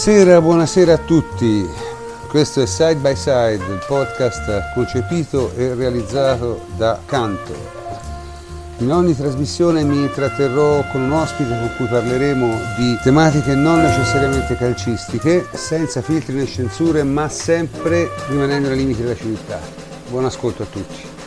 Buonasera, buonasera a tutti. Questo è Side by Side, il podcast concepito e realizzato da Canto. In ogni trasmissione mi intratterrò con un ospite con cui parleremo di tematiche non necessariamente calcistiche, senza filtri né censure, ma sempre rimanendo nei limiti della civiltà. Buon ascolto a tutti.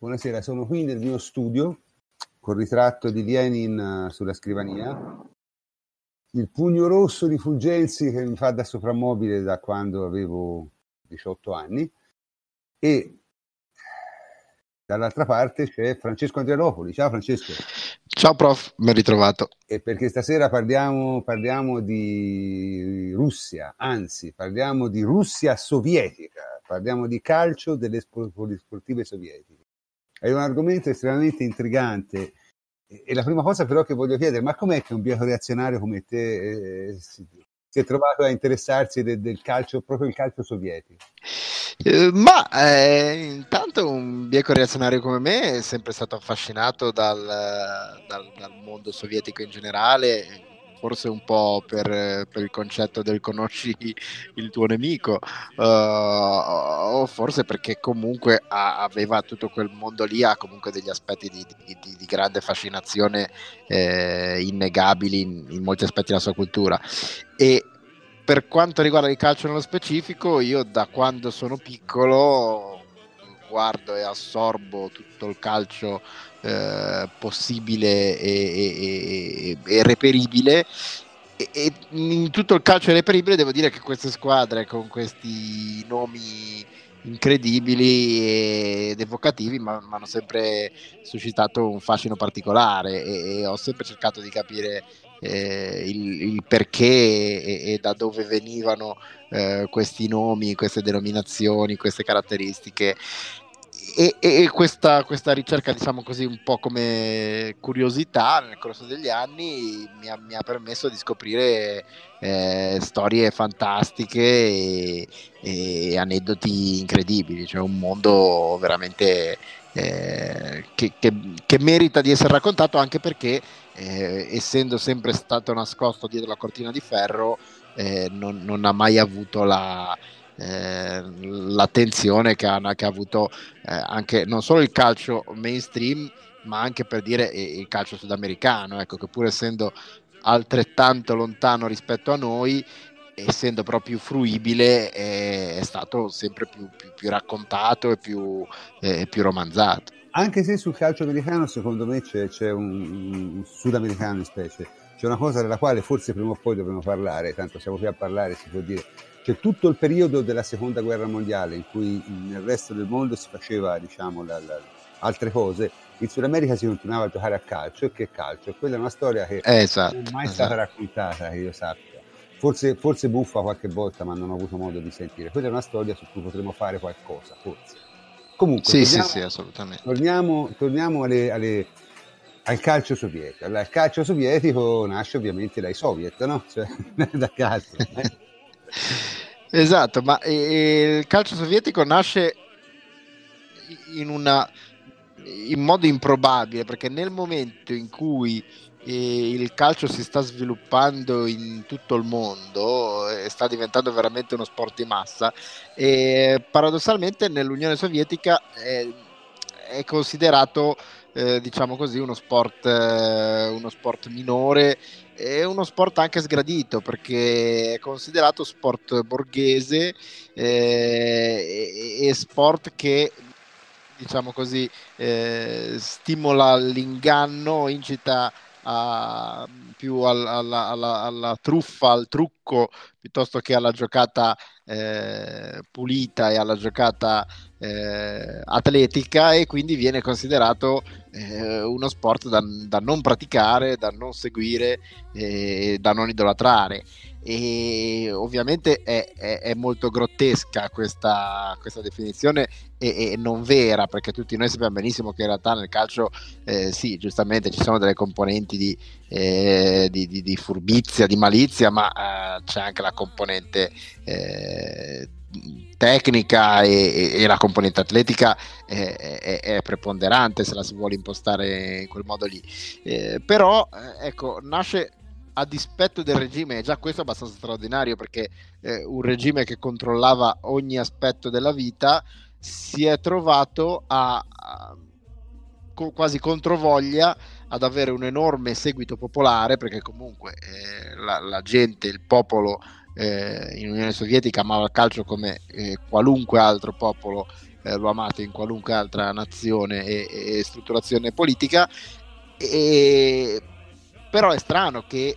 Buonasera, sono qui nel mio studio col ritratto di Lenin eh, sulla scrivania, il pugno rosso di Fulgenzi che mi fa da soprammobile da quando avevo 18 anni e dall'altra parte c'è Francesco Andrianopoli. Ciao Francesco. Ciao prof, ben ritrovato. E perché stasera parliamo, parliamo di Russia, anzi parliamo di Russia sovietica parliamo di calcio delle sportive sovietiche. È un argomento estremamente intrigante e la prima cosa però che voglio chiedere, ma com'è che un bieco reazionario come te eh, si, si, è trovato a interessarsi del, del calcio, proprio il calcio sovietico? Eh, ma eh, intanto un bieco reazionario come me è sempre stato affascinato dal, dal, dal mondo sovietico in generale, forse un po' per, per, il concetto del conosci il tuo nemico, uh, o forse perché comunque ha, aveva tutto quel mondo lì, ha comunque degli aspetti di, di, di, grande fascinazione eh, innegabili in, in molti aspetti della sua cultura. E per quanto riguarda il calcio nello specifico, io da quando sono piccolo guardo e assorbo tutto il calcio eh, possibile e, e, e reperibile. E, in tutto il calcio reperibile devo dire che queste squadre con questi nomi incredibili ed evocativi mi hanno sempre suscitato un fascino particolare e, ho sempre cercato di capire eh, il, il, perché e, e, da dove venivano eh, questi nomi, queste denominazioni, queste caratteristiche e, e questa, questa, ricerca, diciamo così, un po' come curiosità nel corso degli anni mi ha, mi ha permesso di scoprire eh, storie fantastiche e, e, aneddoti incredibili, cioè un mondo veramente eh, che, che, che, merita di essere raccontato anche perché, eh, essendo sempre stato nascosto dietro la cortina di ferro, eh, non, non ha mai avuto la eh, l'attenzione che ha, che ha avuto eh, anche non solo il calcio mainstream, ma anche per dire il calcio sudamericano, ecco, che pur essendo altrettanto lontano rispetto a noi, essendo però più fruibile, è, è stato sempre più, più, più raccontato e più, eh, più, romanzato. Anche se sul calcio americano, secondo me, c'è, c'è un, un sudamericano in specie, c'è una cosa della quale forse prima o poi dovremo parlare, tanto siamo qui a parlare, si può dire c'è tutto il periodo della seconda guerra mondiale in cui nel resto del mondo si faceva diciamo, la, la, altre cose, in Sud America si continuava a giocare a calcio e che calcio? Quella è una storia che esatto, non è mai esatto. stata raccontata, che io sappia. Forse, forse buffa qualche volta, ma non ho avuto modo di sentire. Quella è una storia su cui potremo fare qualcosa, forse. Comunque, sì, torniamo, sì, sì, assolutamente. Torniamo, torniamo alle, alle, al calcio sovietico. Allora, il calcio sovietico nasce ovviamente dai soviet, no? Cioè, da calcio. Eh? Esatto, ma il calcio sovietico nasce in una in modo improbabile, perché nel momento in cui il calcio si sta sviluppando in tutto il mondo sta diventando veramente uno sport di massa, e paradossalmente nell'Unione Sovietica è, è considerato eh, diciamo così uno sport, eh, uno sport minore è uno sport anche sgradito perché è considerato sport borghese eh, e, e, sport che diciamo così eh, stimola l'inganno, incita a, più al, alla, alla, alla, truffa, al trucco piuttosto che alla giocata eh, pulita e alla giocata eh, atletica e quindi viene considerato eh, uno sport da, da, non praticare, da non seguire, eh, da non idolatrare. E ovviamente è, è, è molto grottesca questa, questa definizione e, e, non vera, perché tutti noi sappiamo benissimo che in realtà nel calcio, eh, sì, giustamente ci sono delle componenti di, eh, di, di, di furbizia, di malizia, ma eh, c'è anche la componente eh, tecnica e, e, la componente atletica è, è, è, preponderante se la si vuole impostare in quel modo lì. Eh, però, eh, ecco, nasce a dispetto del regime, e già questo è abbastanza straordinario perché eh, un regime che controllava ogni aspetto della vita si è trovato a, a quasi controvoglia ad avere un enorme seguito popolare perché comunque eh, la, la, gente, il popolo eh, in Unione Sovietica amava il calcio come eh, qualunque altro popolo eh, lo amate in qualunque altra nazione e, e strutturazione politica e, però è strano che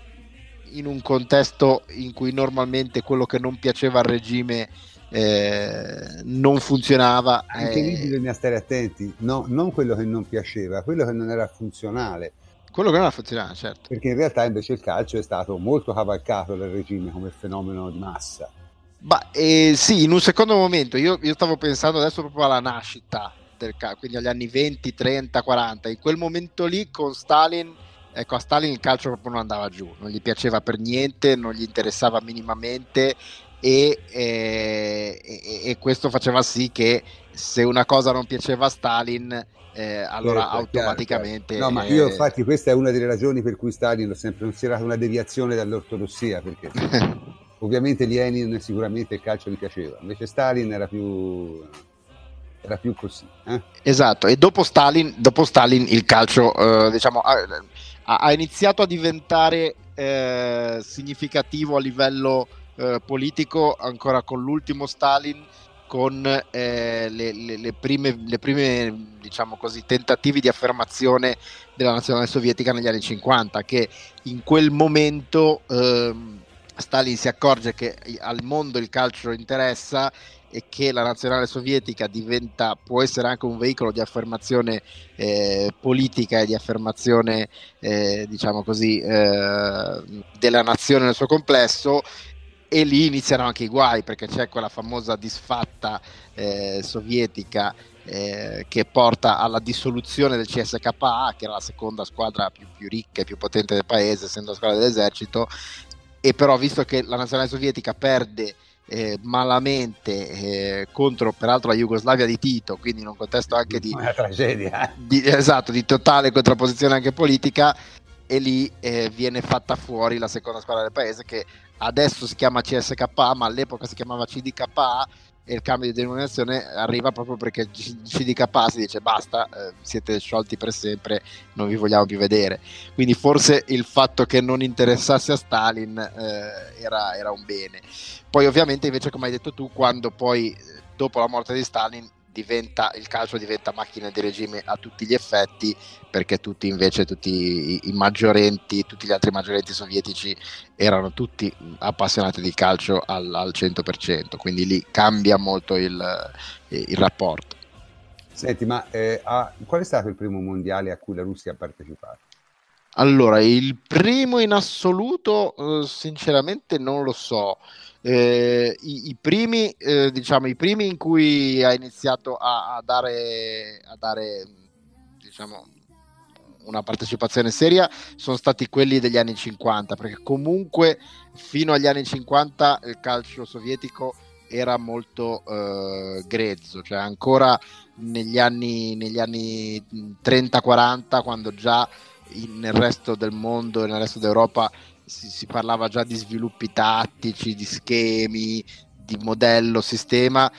in un contesto in cui normalmente quello che non piaceva al regime eh, non funzionava. Anche eh... lì bisogna stare attenti, no, non quello che non piaceva, quello che non era funzionale. Quello che non era funzionale, certo. Perché in realtà invece il calcio è stato molto cavalcato dal regime come fenomeno di massa. Ma eh, sì, in un secondo momento, io, io, stavo pensando adesso proprio alla nascita del calcio, quindi agli anni 20, 30, 40, in quel momento lì con Stalin ecco a Stalin il calcio proprio non andava giù, non gli piaceva per niente, non gli interessava minimamente e, e, e, questo faceva sì che se una cosa non piaceva a Stalin eh, allora certo, automaticamente chiaro, chiaro. no ma io infatti questa è una delle ragioni per cui Stalin l'ho sempre considerato una deviazione dall'ortodossia perché ovviamente Lenin sicuramente il calcio gli piaceva invece Stalin era più era più così eh? esatto e dopo Stalin, dopo Stalin il calcio eh, diciamo ha, ha, iniziato a diventare eh, significativo a livello eh, politico ancora con l'ultimo Stalin con eh, le, le, le, prime, le prime diciamo così, tentativi di affermazione della nazionale sovietica negli anni 50 che in quel momento ehm, Stalin si accorge che al mondo il calcio interessa e che la nazionale sovietica diventa, può essere anche un veicolo di affermazione eh, politica e di affermazione, eh, diciamo così, eh, della nazione nel suo complesso e lì iniziano anche i guai perché c'è quella famosa disfatta eh, sovietica eh, che porta alla dissoluzione del CSKA che era la seconda squadra più, più, ricca e più potente del paese essendo la squadra dell'esercito e però visto che la nazionale sovietica perde eh, malamente eh, contro peraltro la Jugoslavia di Tito, quindi in un contesto anche di, una tragedia. Di, esatto, di totale contrapposizione anche politica e lì eh, viene fatta fuori la seconda squadra del paese che adesso si chiama CSKA ma all'epoca si chiamava CDKA e il cambio di denominazione arriva proprio perché CDKA si dice basta, eh, siete sciolti per sempre, non vi vogliamo più vedere. Quindi forse il fatto che non interessasse a Stalin eh, era, era, un bene. Poi ovviamente invece come hai detto tu, quando poi dopo la morte di Stalin diventa, il calcio diventa macchina di regime a tutti gli effetti perché tutti invece tutti i, i maggiorenti tutti gli altri maggiorenti sovietici erano tutti appassionati di calcio al, al 100% quindi lì cambia molto il, il rapporto Senti, ma eh, a, qual è stato il primo mondiale a cui la Russia ha partecipato? Allora, il primo in assoluto, eh, sinceramente non lo so. Eh, i, i, primi, eh, diciamo, i primi in cui ha iniziato a, a dare, a dare diciamo, una partecipazione seria sono stati quelli degli anni 50, perché comunque fino agli anni 50 il calcio sovietico era molto eh, grezzo, cioè ancora negli anni, negli anni 30-40, quando già in, nel resto del mondo e nel resto d'Europa si, si, parlava già di sviluppi tattici, di schemi, di modello, sistema,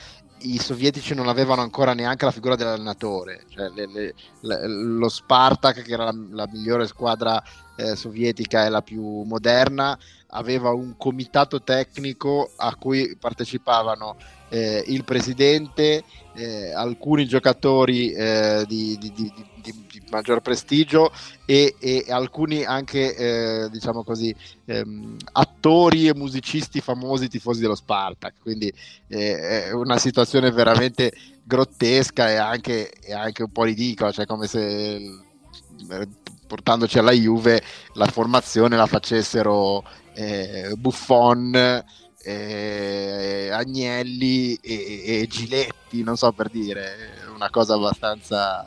i sovietici non avevano ancora neanche la figura dell'allenatore, cioè le, le, le, lo Spartak, che era la, la migliore squadra eh, sovietica e la più moderna, aveva un comitato tecnico a cui partecipavano eh, il presidente, eh, alcuni giocatori eh, di, di, di, di, maggior prestigio e, e alcuni anche, eh, diciamo così, ehm, attori e musicisti famosi tifosi dello Spartak. Quindi eh, è una situazione veramente grottesca e anche, e anche un po' ridicola, cioè come se eh, portandoci alla Juve la formazione la facessero eh, Buffon eh, Agnelli e, e, Giletti, non so per dire, una cosa abbastanza,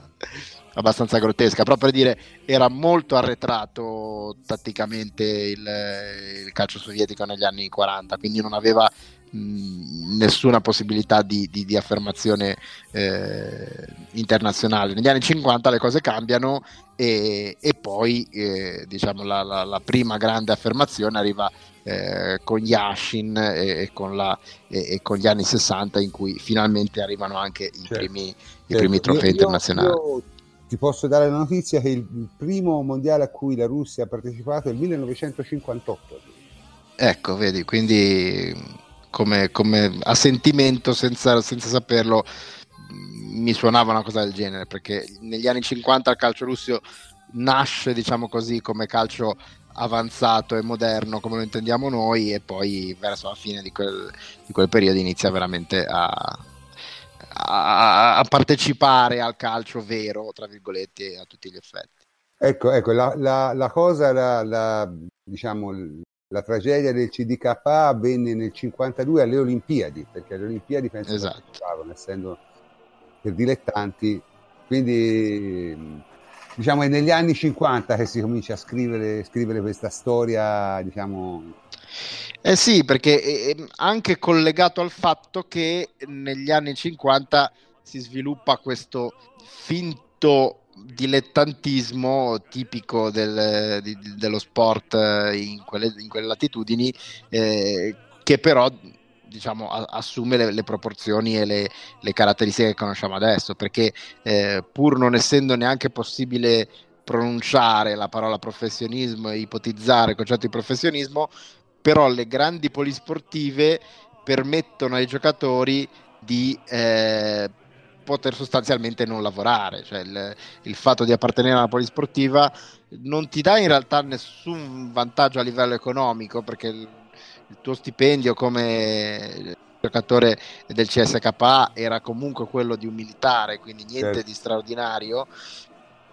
abbastanza grottesca, però per dire era molto arretrato tatticamente il, il calcio sovietico negli anni 40, quindi non aveva mh, nessuna possibilità di, di, di affermazione eh, internazionale. Negli anni 50 le cose cambiano e, e poi eh, diciamo la, la, la, prima grande affermazione arriva eh, con Yashin e, e, con la, e, con gli anni 60 in cui finalmente arrivano anche i certo. primi, certo. primi trofei io, internazionali. Io ti posso dare la notizia che il primo mondiale a cui la Russia ha partecipato è il 1958. Ecco, vedi, quindi come, come a sentimento, senza, senza saperlo, mi suonava una cosa del genere, perché negli anni 50 il calcio russo nasce, diciamo così, come calcio avanzato e moderno come lo intendiamo noi e poi verso la fine di quel, di quel periodo inizia veramente a, a, a, partecipare al calcio vero, tra virgolette, a tutti gli effetti. Ecco, ecco la, la, la cosa, la, diciamo, la tragedia del CDK avvenne nel 52 alle Olimpiadi, perché alle Olimpiadi penso esatto. che essendo per dilettanti, quindi diciamo è negli anni 50 che si comincia a scrivere, scrivere questa storia, diciamo... Eh sì, perché è anche collegato al fatto che negli anni 50 si sviluppa questo finto dilettantismo tipico del, di, dello sport in quelle, in quelle latitudini, eh, che però diciamo, assume le, le, proporzioni e le, le, caratteristiche che conosciamo adesso, perché eh, pur non essendo neanche possibile pronunciare la parola professionismo e ipotizzare il concetto di professionismo, però le grandi polisportive permettono ai giocatori di eh, poter sostanzialmente non lavorare, cioè il, il, fatto di appartenere alla polisportiva non ti dà in realtà nessun vantaggio a livello economico perché il, il tuo stipendio come giocatore del CSKA era comunque quello di un militare, quindi niente certo. di straordinario,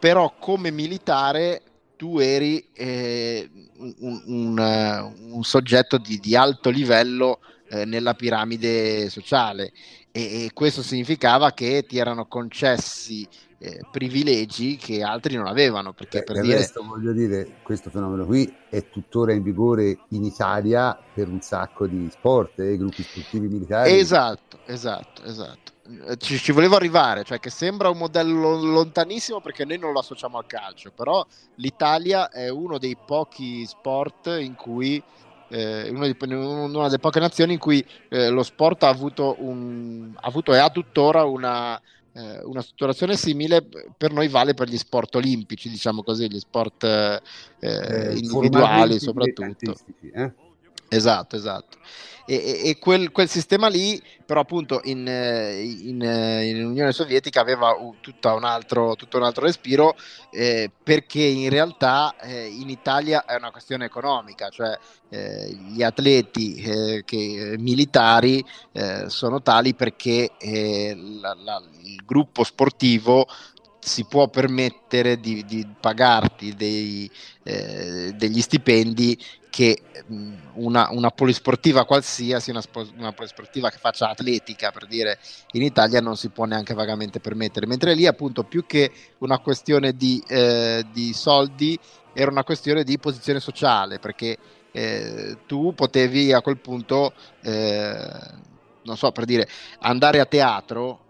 però come militare tu eri eh, un, un, un, soggetto di, di alto livello eh, nella piramide sociale e, e, questo significava che ti erano concessi eh, privilegi che altri non avevano. Perché Beh, per dire... resto voglio dire, questo fenomeno qui è tuttora in vigore in Italia per un sacco di sport e eh, gruppi sportivi militari. Esatto, esatto, esatto. Ci, ci, volevo arrivare, cioè che sembra un modello lontanissimo perché noi non lo associamo al calcio, però l'Italia è uno dei pochi sport in cui eh, una, di, una, delle poche nazioni in cui eh, lo sport ha avuto, un, ha avuto e ha tuttora una, eh, una strutturazione simile per noi vale per gli sport olimpici, diciamo così, gli sport eh, eh, individuali soprattutto. Eh? Esatto, esatto. E, e quel, quel, sistema lì però appunto in, in, in Unione Sovietica aveva tutto un altro, tutto un altro respiro eh, perché in realtà eh, in Italia è una questione economica, cioè eh, gli atleti eh, che, militari eh, sono tali perché eh, la, la, il gruppo sportivo si può permettere di, di pagarti dei, eh, degli stipendi che una, una, polisportiva qualsiasi, una, una, polisportiva che faccia atletica per dire in Italia non si può neanche vagamente permettere, mentre lì appunto più che una questione di, eh, di soldi era una questione di posizione sociale perché eh, tu potevi a quel punto eh, non so, per dire, andare a teatro,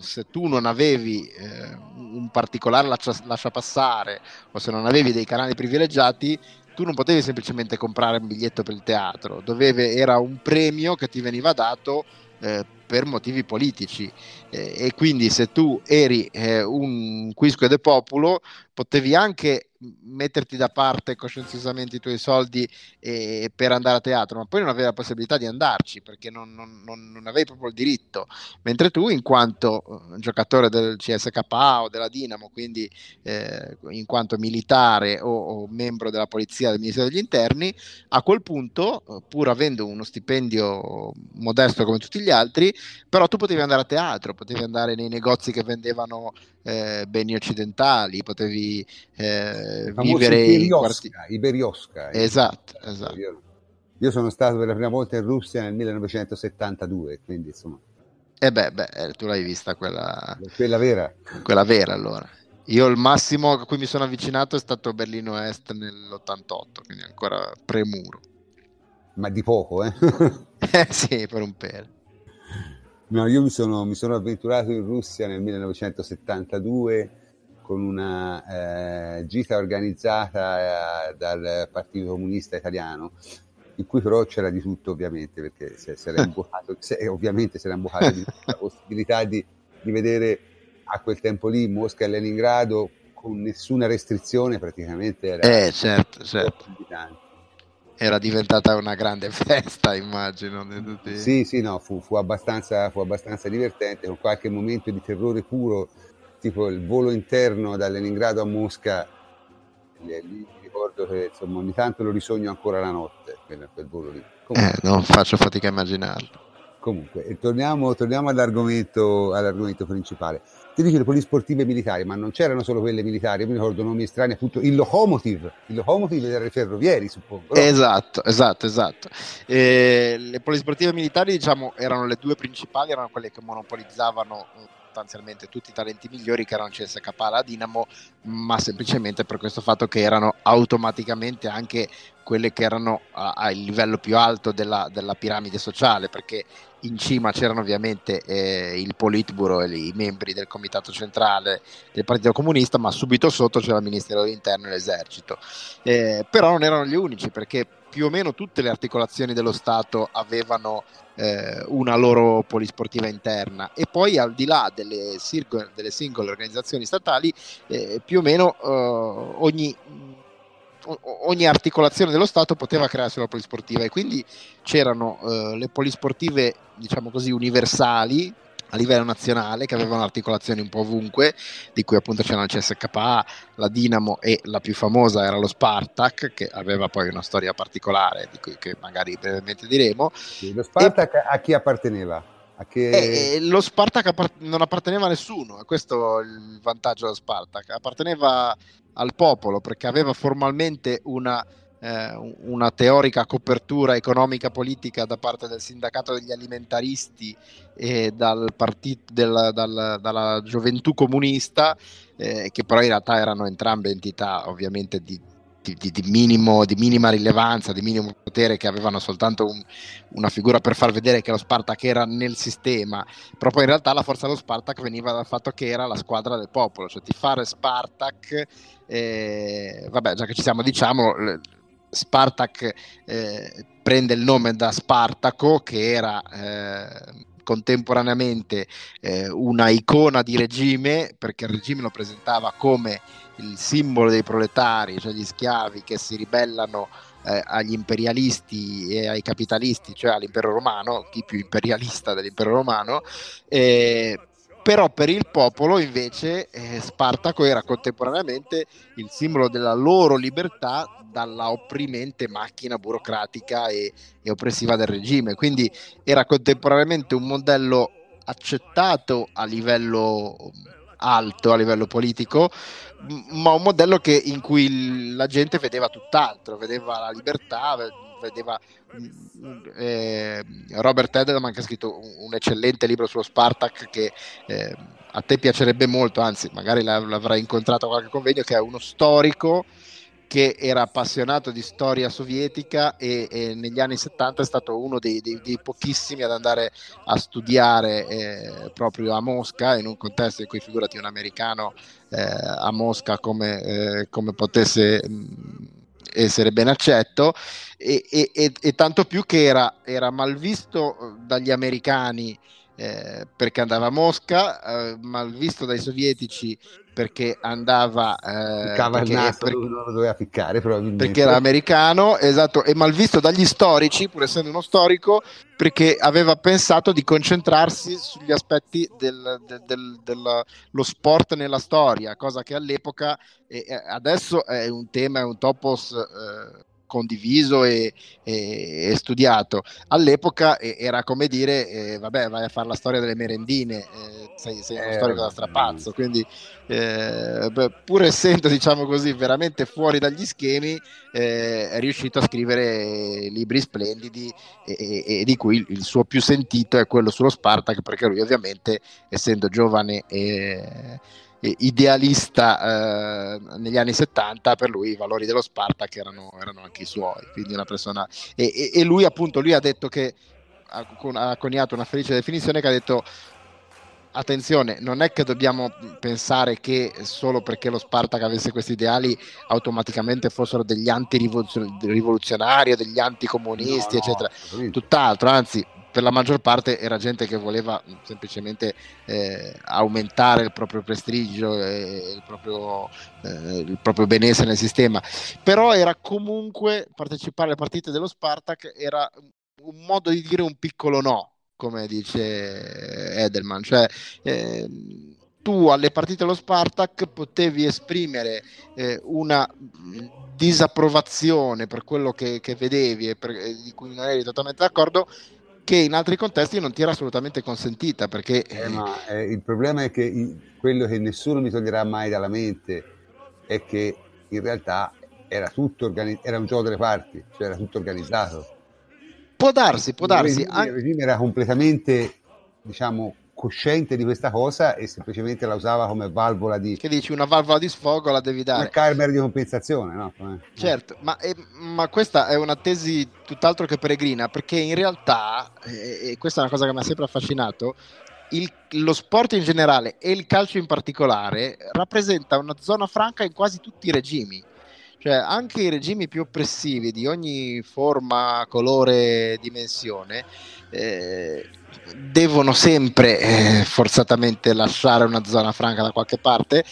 se tu non avevi eh, un particolare lascia, lascia passare o se non avevi dei canali privilegiati, tu non potevi semplicemente comprare un biglietto per il teatro, doveve, era un premio che ti veniva dato eh, per motivi politici. Eh, e quindi se tu eri eh, un quisque de populo potevi anche metterti da parte coscienziosamente i tuoi soldi eh, per andare a teatro, ma poi non avevi la possibilità di andarci perché non, non, non, avevi proprio il diritto. Mentre tu, in quanto uh, giocatore del CSKA o della Dinamo, quindi eh, in quanto militare o, o, membro della polizia del Ministero degli Interni, a quel punto, uh, pur avendo uno stipendio modesto come tutti gli altri, però tu potevi andare a teatro, potevi andare nei negozi che vendevano eh, beni occidentali, potevi eh, vivere Iberiosca, quarti... Iberiosca. Esatto, esatto. Io, io, sono stato per la prima volta in Russia nel 1972, quindi insomma... E eh beh, beh, eh, tu l'hai vista quella... Quella vera. Quella vera allora. Io il massimo a cui mi sono avvicinato è stato Berlino Est nell'88, quindi ancora premuro. Ma di poco, eh? eh sì, per un pelo. No, io mi sono, mi sono, avventurato in Russia nel 1972 con una eh, gita organizzata eh, dal Partito Comunista Italiano, in cui però c'era di tutto ovviamente, perché se, se era imbucato, se, ovviamente si era imbucato di la possibilità di, di vedere a quel tempo lì Mosca e Leningrado con nessuna restrizione praticamente era eh, certo, certo era diventata una grande festa, immagino. Tutti... Sì, sì, no, fu, fu, abbastanza, fu, abbastanza, divertente, con qualche momento di terrore puro, tipo il volo interno da Leningrado a Mosca. Lì, lì ricordo che insomma, ogni tanto lo risogno ancora la notte, quel, quel volo lì. Comunque, eh, non faccio fatica a immaginarlo. Comunque, torniamo, torniamo all'argomento, all'argomento principale ti dice le polisportive militari, ma non c'erano solo quelle militari, io mi ricordo nomi strani, appunto il locomotive, il locomotive era i ferrovieri, suppongo. No? Esatto, esatto, esatto. Eh, le polisportive militari, diciamo, erano le due principali, erano quelle che monopolizzavano sostanzialmente tutti i talenti migliori che erano CSK alla Dinamo, ma semplicemente per questo fatto che erano automaticamente anche quelle che erano al livello più alto della, della, piramide sociale, perché in cima c'erano ovviamente eh, il Politburo e i membri del comitato centrale del Partito Comunista, ma subito sotto c'era il Ministero dell'Interno e l'Esercito. Eh, però non erano gli unici, perché più o meno tutte le articolazioni dello Stato avevano eh, una loro polisportiva interna e poi al di là delle, circo, delle singole organizzazioni statali eh, più o meno eh, ogni, ogni, articolazione dello Stato poteva crearsi una polisportiva e quindi c'erano eh, le polisportive diciamo così universali a livello nazionale che avevano articolazioni un po' ovunque, di cui appunto c'erano il CSKA, la Dinamo e la più famosa era lo Spartak, che aveva poi una storia particolare di cui che magari brevemente diremo. Sì, lo Spartak e... a chi apparteneva? Che... eh, lo Spartak non apparteneva a nessuno, questo è il vantaggio dello Spartak, apparteneva al popolo perché aveva formalmente una eh, una teorica copertura economica politica da parte del sindacato degli alimentaristi e dal partito, del, dal, dalla gioventù comunista, eh, che però in realtà erano entrambe entità ovviamente di, di, di, di, minimo, di minima rilevanza, di minimo potere, che avevano soltanto un, una figura per far vedere che lo Spartak era nel sistema, però poi in realtà la forza dello Spartak veniva dal fatto che era la squadra del popolo, cioè ti fare Spartak, eh, vabbè già che ci siamo diciamo Spartak eh, prende il nome da Spartaco, che era eh, contemporaneamente eh, una icona di regime, perché il regime lo presentava come il simbolo dei proletari, cioè gli schiavi che si ribellano eh, agli imperialisti e ai capitalisti, cioè all'impero romano, chi più imperialista dell'impero romano. Eh, però per il popolo invece eh, Spartaco era contemporaneamente il simbolo della loro libertà dalla opprimente macchina burocratica e, e oppressiva del regime, quindi era contemporaneamente un modello accettato a livello alto, a livello politico, ma un modello che, in cui la gente vedeva tutt'altro, vedeva la libertà, vedeva eh, Robert Edelman che ha scritto un, eccellente libro sullo Spartak che eh, a te piacerebbe molto, anzi magari l'avrai incontrato a qualche convegno, che è uno storico che era appassionato di storia sovietica e, e negli anni 70 è stato uno dei, dei, dei pochissimi ad andare a studiare eh, proprio a Mosca in un contesto in cui figurati un americano eh, a Mosca come, eh, come potesse mh, essere ben accetto. E, e, e, tanto più che era, era mal visto dagli americani eh, perché andava a Mosca, eh, mal visto dai sovietici perché andava eh, perché, naso lo doveva ficcare perché era americano esatto e mal visto dagli storici pur essendo uno storico perché aveva pensato di concentrarsi sugli aspetti del, del, del, dello sport nella storia cosa che all'epoca e adesso è un tema è un topos eh, condiviso e, e, e, studiato. All'epoca era come dire, eh, vabbè, vai a fare la storia delle merendine, eh, sei, sei, uno eh, storico da strapazzo, quindi eh, beh, pur essendo, diciamo così, veramente fuori dagli schemi, eh, è riuscito a scrivere libri splendidi e, e, di cui il, il, suo più sentito è quello sullo Spartak, perché lui ovviamente, essendo giovane e idealista eh, negli anni 70, per lui i valori dello Spartak erano, erano anche i suoi, quindi una persona... E, e, e, lui appunto, lui ha detto che, ha, ha coniato una felice definizione che ha detto attenzione, non è che dobbiamo pensare che solo perché lo Spartak avesse questi ideali automaticamente fossero degli anti-rivoluzionari o degli anticomunisti, no, eccetera. No, Tutt'altro, anzi, per la maggior parte era gente che voleva semplicemente eh, aumentare il proprio prestigio e il proprio, eh, il proprio, benessere nel sistema. Però era comunque partecipare alle partite dello Spartak era un modo di dire un piccolo no, come dice Edelman. Cioè, eh, tu alle partite dello Spartak potevi esprimere eh, una disapprovazione per quello che, che vedevi e per, di cui non eri totalmente d'accordo che in altri contesti non ti era assolutamente consentita perché... Eh, ma eh, il problema è che quello che nessuno mi toglierà mai dalla mente è che in realtà era tutto organi- era un gioco delle parti, cioè era tutto organizzato. Può darsi, può darsi. Il regime, il regime era completamente, diciamo, cosciente di questa cosa e semplicemente la usava come valvola di... Che dici, una valvola di sfogo la devi dare. Una camera di compensazione, no? Certo, ma, eh, ma, questa è una tesi tutt'altro che peregrina, perché in realtà, eh, e questa è una cosa che mi ha sempre affascinato, il, lo sport in generale e il calcio in particolare rappresenta una zona franca in quasi tutti i regimi. Cioè, anche i regimi più oppressivi di ogni forma, colore, dimensione, eh, devono sempre eh, forzatamente lasciare una zona franca da qualche parte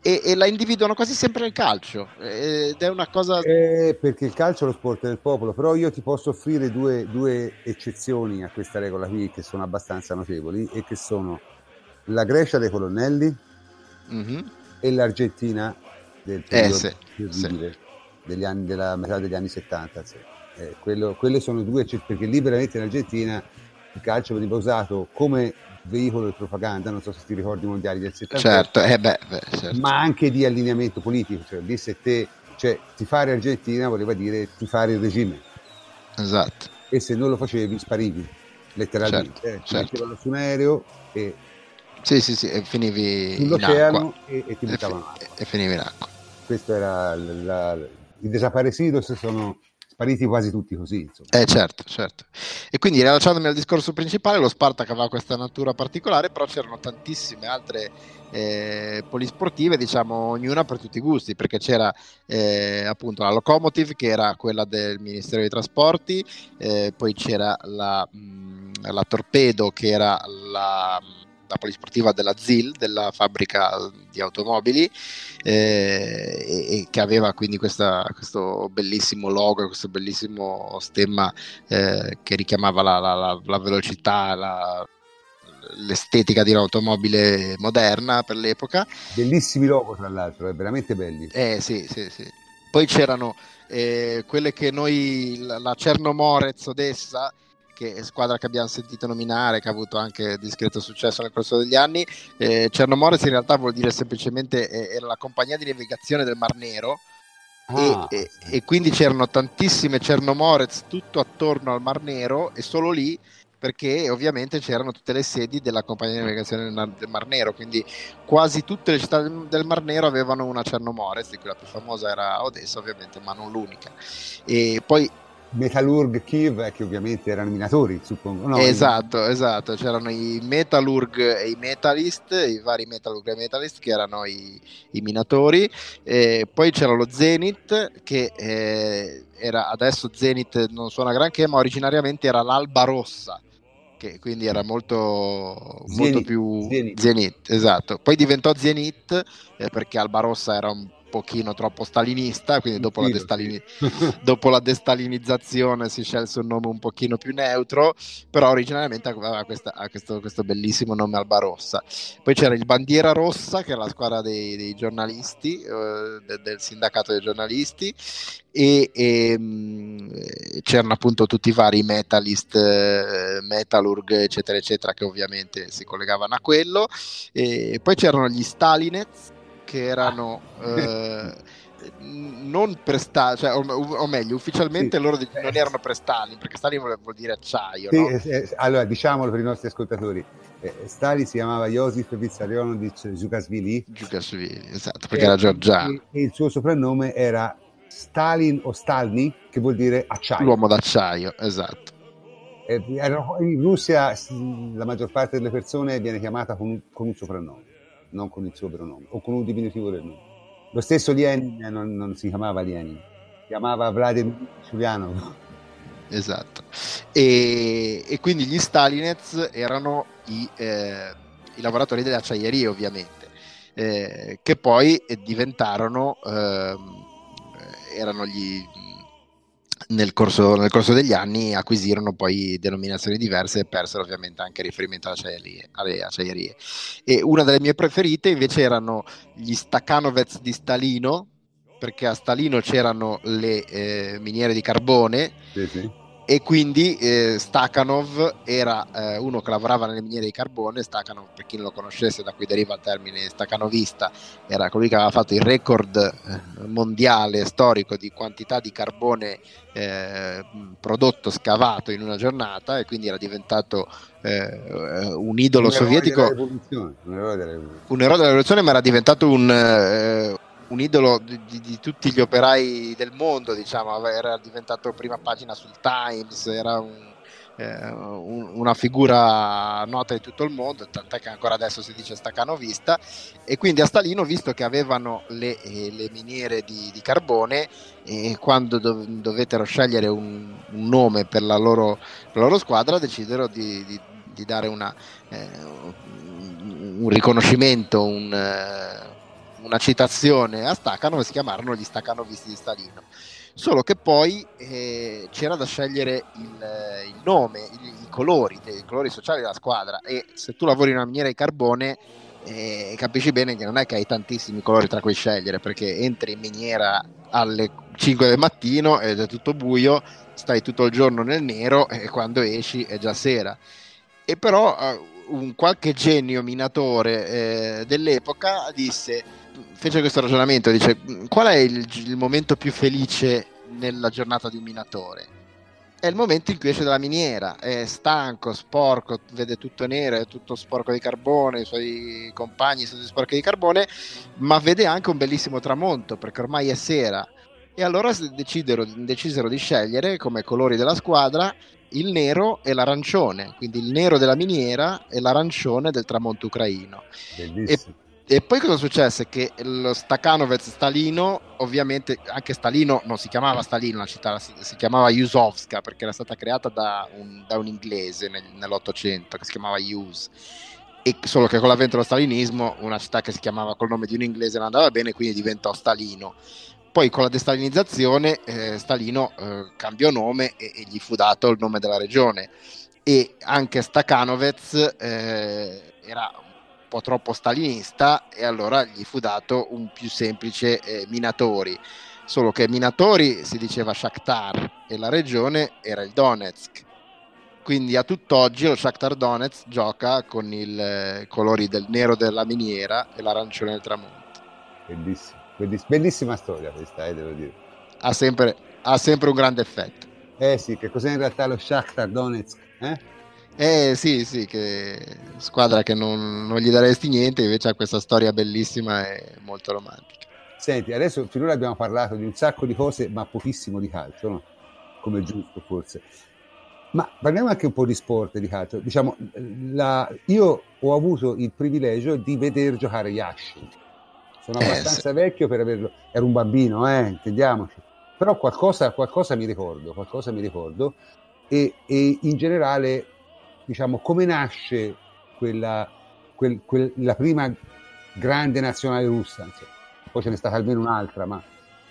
e, e, la individuano quasi sempre nel calcio ed è una cosa eh, perché il calcio è lo sport del popolo però io ti posso offrire due, due eccezioni a questa regola qui che sono abbastanza notevoli e che sono la Grecia dei colonnelli mm-hmm. e l'Argentina del eh, periodo sì, sì. Degli anni, della metà degli anni 70 sì. eh, quello, quelle sono due perché lì veramente in Argentina il calcio veniva usato come veicolo di propaganda, non so se ti ricordi i mondiali del 70, certo, eh beh, beh, certo. ma anche di allineamento politico, cioè lì se te, cioè tifare Argentina voleva dire tifare il regime. Esatto. E se non lo facevi sparivi, letteralmente. Certo, eh, ti certo. su un aereo e... Sì, sì, sì, e finivi sull'oceano e, e, ti buttavano e, e, finivi in acqua. Questo era la, la, i desaparecidos sono spariti quasi tutti così. Insomma. Eh certo, certo. E quindi rilasciandomi al discorso principale, lo Spartak aveva questa natura particolare, però c'erano tantissime altre eh, polisportive, diciamo ognuna per tutti i gusti, perché c'era eh, appunto la Locomotive che era quella del Ministero dei Trasporti, eh, poi c'era la, mh, mm, la Torpedo che era la la polisportiva della ZIL, della fabbrica di automobili, eh, e, e, che aveva quindi questa, questo bellissimo logo, questo bellissimo stemma eh, che richiamava la, la, la, la velocità, l'estetica di un'automobile moderna per l'epoca. Bellissimi logo, tra l'altro, eh, veramente belli. Eh sì, sì, sì. Poi c'erano eh, quelle che noi, la, la Cernomorez Odessa, che è squadra che abbiamo sentito nominare, che ha avuto anche discreto successo nel corso degli anni. Eh, Cernomorez in realtà vuol dire semplicemente eh, era la compagnia di navigazione del Mar Nero. Ah, e, sì. e, quindi c'erano tantissime Cernomorez tutto attorno al Mar Nero e solo lì perché ovviamente c'erano tutte le sedi della compagnia di navigazione del Mar Nero, quindi quasi tutte le città del Mar Nero avevano una Cernomorez, di cui la più famosa era Odessa ovviamente, ma non l'unica. E poi Metalurg Kiev, che ovviamente erano minatori, suppongo. No, esatto, esatto, c'erano i Metalurg e i Metalist, i vari Metalurg e Metalist che erano i, i minatori, e poi c'era lo Zenith che eh, era, adesso Zenith non suona granché, ma originariamente era l'Alba Rossa. Che quindi era molto, molto più Zenith. Zenith. esatto. Poi diventò Zenith eh, perché Alba Rossa era un pochino troppo stalinista, quindi dopo la, destalini- dopo la, destalinizzazione si scelse un nome un pochino più neutro, però originariamente aveva questa, questo, questo, bellissimo nome Alba Rossa. Poi c'era il Bandiera Rossa, che era la squadra dei, dei giornalisti, eh, de, del sindacato dei giornalisti, e, e mh, mm, c'erano appunto tutti i vari metalist, eh, metalurg, eccetera, eccetera, che ovviamente si collegavano a quello. E poi c'erano gli Stalinets, che erano eh, non per Stalin, cioè, o, o, meglio, ufficialmente sì. loro non erano per Stalin, perché Stalin vuol, vuol dire acciaio. Sì, no? eh, allora, diciamolo per i nostri ascoltatori. Eh, Stalin si chiamava Josif Vissarionovich Zukashvili. Zukashvili, esatto, perché era georgiano. E, e il suo soprannome era Stalin o Stalny, che vuol dire acciaio. L'uomo d'acciaio, esatto. In Russia la maggior parte delle persone viene chiamata con, con un soprannome non con il suo vero nome, o con un diminutivo del nome. Lo stesso Lenin non, non si chiamava Lenin, chiamava Vladimir Giulianov. Esatto. E, e, quindi gli Stalinets erano i, eh, i lavoratori delle acciaierie, ovviamente, eh, che poi diventarono, eh, erano gli nel corso, nel corso, degli anni acquisirono poi denominazioni diverse e persero ovviamente anche riferimento alle acciaierie. E una delle mie preferite invece erano gli Stakhanovets di Stalino, perché a Stalino c'erano le eh, miniere di carbone sì, sì e quindi eh, Stakhanov era eh, uno che lavorava nelle miniere di carbone, Stakhanov per chi non lo conoscesse da cui deriva il termine stakhanovista, era colui che aveva fatto il record eh, mondiale storico di quantità di carbone eh, prodotto scavato in una giornata e quindi era diventato eh, un idolo un sovietico, un eroe della rivoluzione, ma era diventato un eh, un idolo di, di, di, tutti gli operai del mondo, diciamo, era diventato prima pagina sul Times, era un, eh, un, una figura nota di tutto il mondo, tant'è che ancora adesso si dice staccanovista, e quindi a Stalino, visto che avevano le, eh, le miniere di, di, carbone, e quando dov- dovettero scegliere un, un nome per la loro, la loro, squadra, decisero di, dare una, eh, un riconoscimento, un eh, una citazione a Stacano si chiamarono gli Stacanovisti di Stalino. Solo che poi eh, c'era da scegliere il, il nome, i, i, colori, i colori sociali della squadra e se tu lavori in una miniera di carbone eh, capisci bene che non è che hai tantissimi colori tra cui scegliere perché entri in miniera alle 5 del mattino ed è tutto buio, stai tutto il giorno nel nero e quando esci è già sera. E però eh, un qualche genio minatore eh, dell'epoca disse fece questo ragionamento, dice qual è il, il, momento più felice nella giornata di un minatore? È il momento in cui esce dalla miniera, è stanco, sporco, vede tutto nero, è tutto sporco di carbone, i suoi compagni sono sporchi di carbone, ma vede anche un bellissimo tramonto perché ormai è sera. E allora decidero, decisero di scegliere come colori della squadra il nero e l'arancione, quindi il nero della miniera e l'arancione del tramonto ucraino. Bellissimo. E e poi cosa successe? Che lo Stakhanovec Stalino, ovviamente anche Stalino non si chiamava Stalino, la città si, si chiamava Yusovska perché era stata creata da un, da un inglese nel, nell'Ottocento che si chiamava Yus. E solo che con l'avvento dello stalinismo una città che si chiamava col nome di un inglese non andava bene, quindi diventò Stalino. Poi con la destalinizzazione eh, Stalino eh, cambiò nome e, e, gli fu dato il nome della regione. E anche Stakhanovec eh, era po' troppo stalinista e allora gli fu dato un più semplice eh, Minatori. Solo che Minatori si diceva Shakhtar e la regione era il Donetsk. Quindi a tutt'oggi lo Shakhtar Donetsk gioca con i eh, colori del nero della miniera e l'arancione del tramonto. Bellissima, bellissima storia questa, eh, devo dire. Ha sempre, ha sempre un grande effetto. Eh sì, che cos'è in realtà lo Shakhtar Donetsk? Eh? Eh sì, sì, che squadra che non, non gli daresti niente, invece ha questa storia bellissima e molto romantica. Senti, adesso finora abbiamo parlato di un sacco di cose, ma pochissimo di calcio, no? Come giusto forse. Ma parliamo anche un po' di sport, di calcio. Diciamo, la, io ho avuto il privilegio di veder giocare Yashin. Sono abbastanza eh, sì. vecchio per averlo. Ero un bambino, eh, intendiamoci. Però qualcosa, qualcosa mi ricordo, qualcosa mi ricordo. E, e in generale, diciamo, come nasce quella, quel, quel, la prima grande nazionale russa? Insomma. Poi ce n'è stata almeno un'altra, ma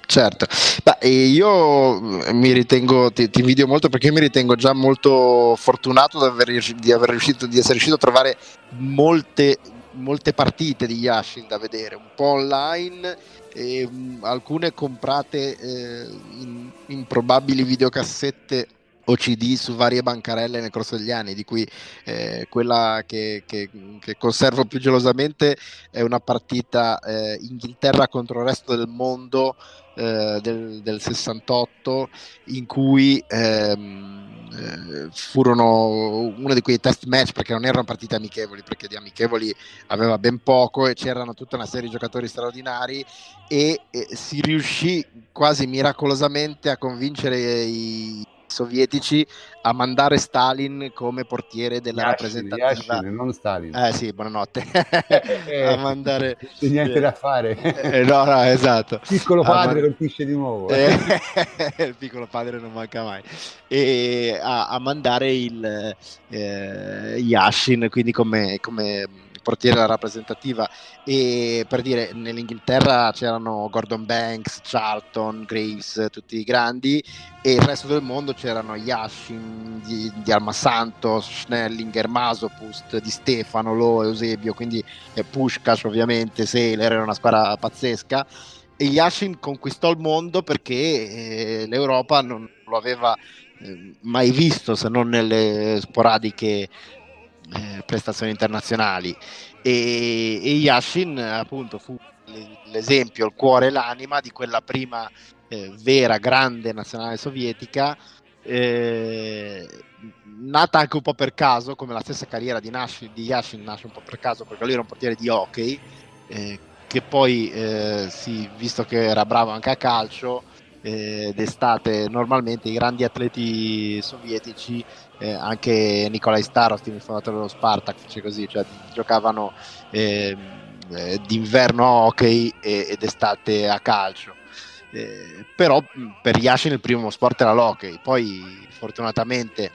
Certo, Beh, io mi ritengo, ti, ti, invidio molto perché mi ritengo già molto fortunato di, aver, di, aver riuscito, di essere riuscito a trovare molte, molte partite di Yashin da vedere, un po' online, e, um, alcune comprate eh, in improbabili videocassette o CD su varie bancarelle nel corso degli anni, di cui eh, quella che, che, che, conservo più gelosamente è una partita eh, Inghilterra contro il resto del mondo eh, del, del, 68 in cui ehm, eh, furono uno di quei test match perché non erano partite amichevoli perché di amichevoli aveva ben poco e c'erano tutta una serie di giocatori straordinari e si riuscì quasi miracolosamente a convincere i sovietici a mandare Stalin come portiere della. Yashin, non Stalin. Eh sì, buonanotte. Eh, a mandare... C'è niente da fare. Eh, no, no, esatto. Piccolo padre man... colpisce di nuovo. Eh, il piccolo padre non manca mai. E a, a mandare il eh, Yashin, quindi come, come portiere rappresentativa e per dire nell'Inghilterra c'erano Gordon Banks, Charlton, Graves, tutti i grandi e il resto del mondo c'erano Yashin, di, di Alma Santos, Schnellinger, Masopust, Di Stefano, Lo, Eusebio, quindi eh, Pushkash ovviamente, Sailor era una squadra pazzesca. E Yashin conquistò il mondo perché eh, l'Europa non lo aveva eh, mai visto se non nelle sporadiche eh, prestazioni internazionali. E, e, Yashin appunto fu l'esempio, il cuore e l'anima di quella prima eh, vera grande nazionale sovietica eh, nata anche un po' per caso come la stessa carriera di, Nash, di Yashin nasce un po' per caso perché lui era un portiere di hockey eh, che poi eh, sì, visto che era bravo anche a calcio d'estate normalmente i grandi atleti sovietici eh, anche Nikolai Starosti, il fondatore dello Spartak, fece così, cioè giocavano eh, eh, d'inverno a hockey e, ed estate a calcio. Eh, però per Yashin il primo sport era l'hockey, poi fortunatamente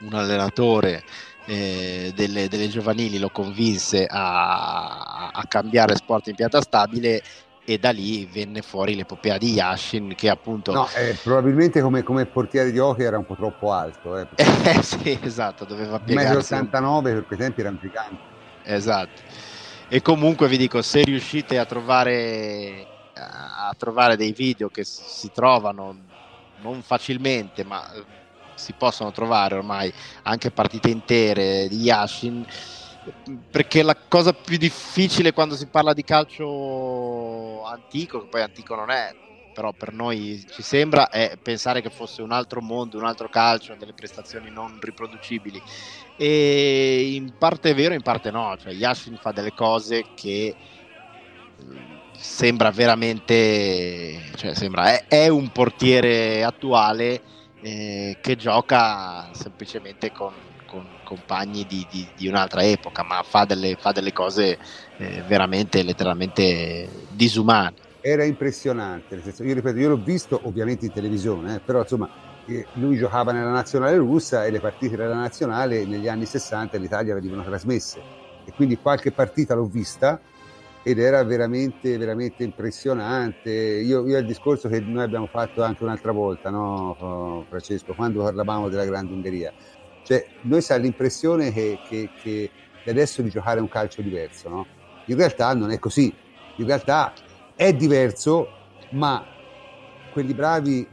un allenatore eh, delle, delle, giovanili lo convinse a, a, cambiare sport in pianta stabile e da lì venne fuori l'epopea di Yashin che appunto... No, eh, probabilmente come, come, portiere di hockey era un po' troppo alto. Eh, eh sì, esatto, doveva piegarsi. 89 per quei tempi era un gigante. Esatto. E comunque vi dico, se riuscite a trovare, a trovare dei video che si trovano non facilmente, ma eh, si possono trovare ormai anche partite intere di Yashin, perché la cosa più difficile quando si parla di calcio antico, che poi antico non è, però per noi ci sembra, è pensare che fosse un altro mondo, un altro calcio, delle prestazioni non riproducibili. E in parte è vero, in parte no, cioè Yashin fa delle cose che sembra veramente, cioè sembra, è, è un portiere attuale eh, che gioca semplicemente con con compagni di, di, di un'altra epoca, ma fa delle, fa delle cose eh, veramente, letteralmente disumane. Era impressionante, senso, io ripeto, io l'ho visto ovviamente in televisione, eh, però insomma eh, lui giocava nella nazionale russa e le partite della nazionale negli anni 60 in Italia venivano trasmesse e quindi qualche partita l'ho vista ed era veramente, veramente impressionante. Io, io il discorso che noi abbiamo fatto anche un'altra volta, no, Francesco, quando parlavamo della Grande Ungheria, cioè, noi si ha l'impressione che, che, che adesso di giocare un calcio diverso, no? In realtà non è così. In realtà è diverso, ma quelli bravi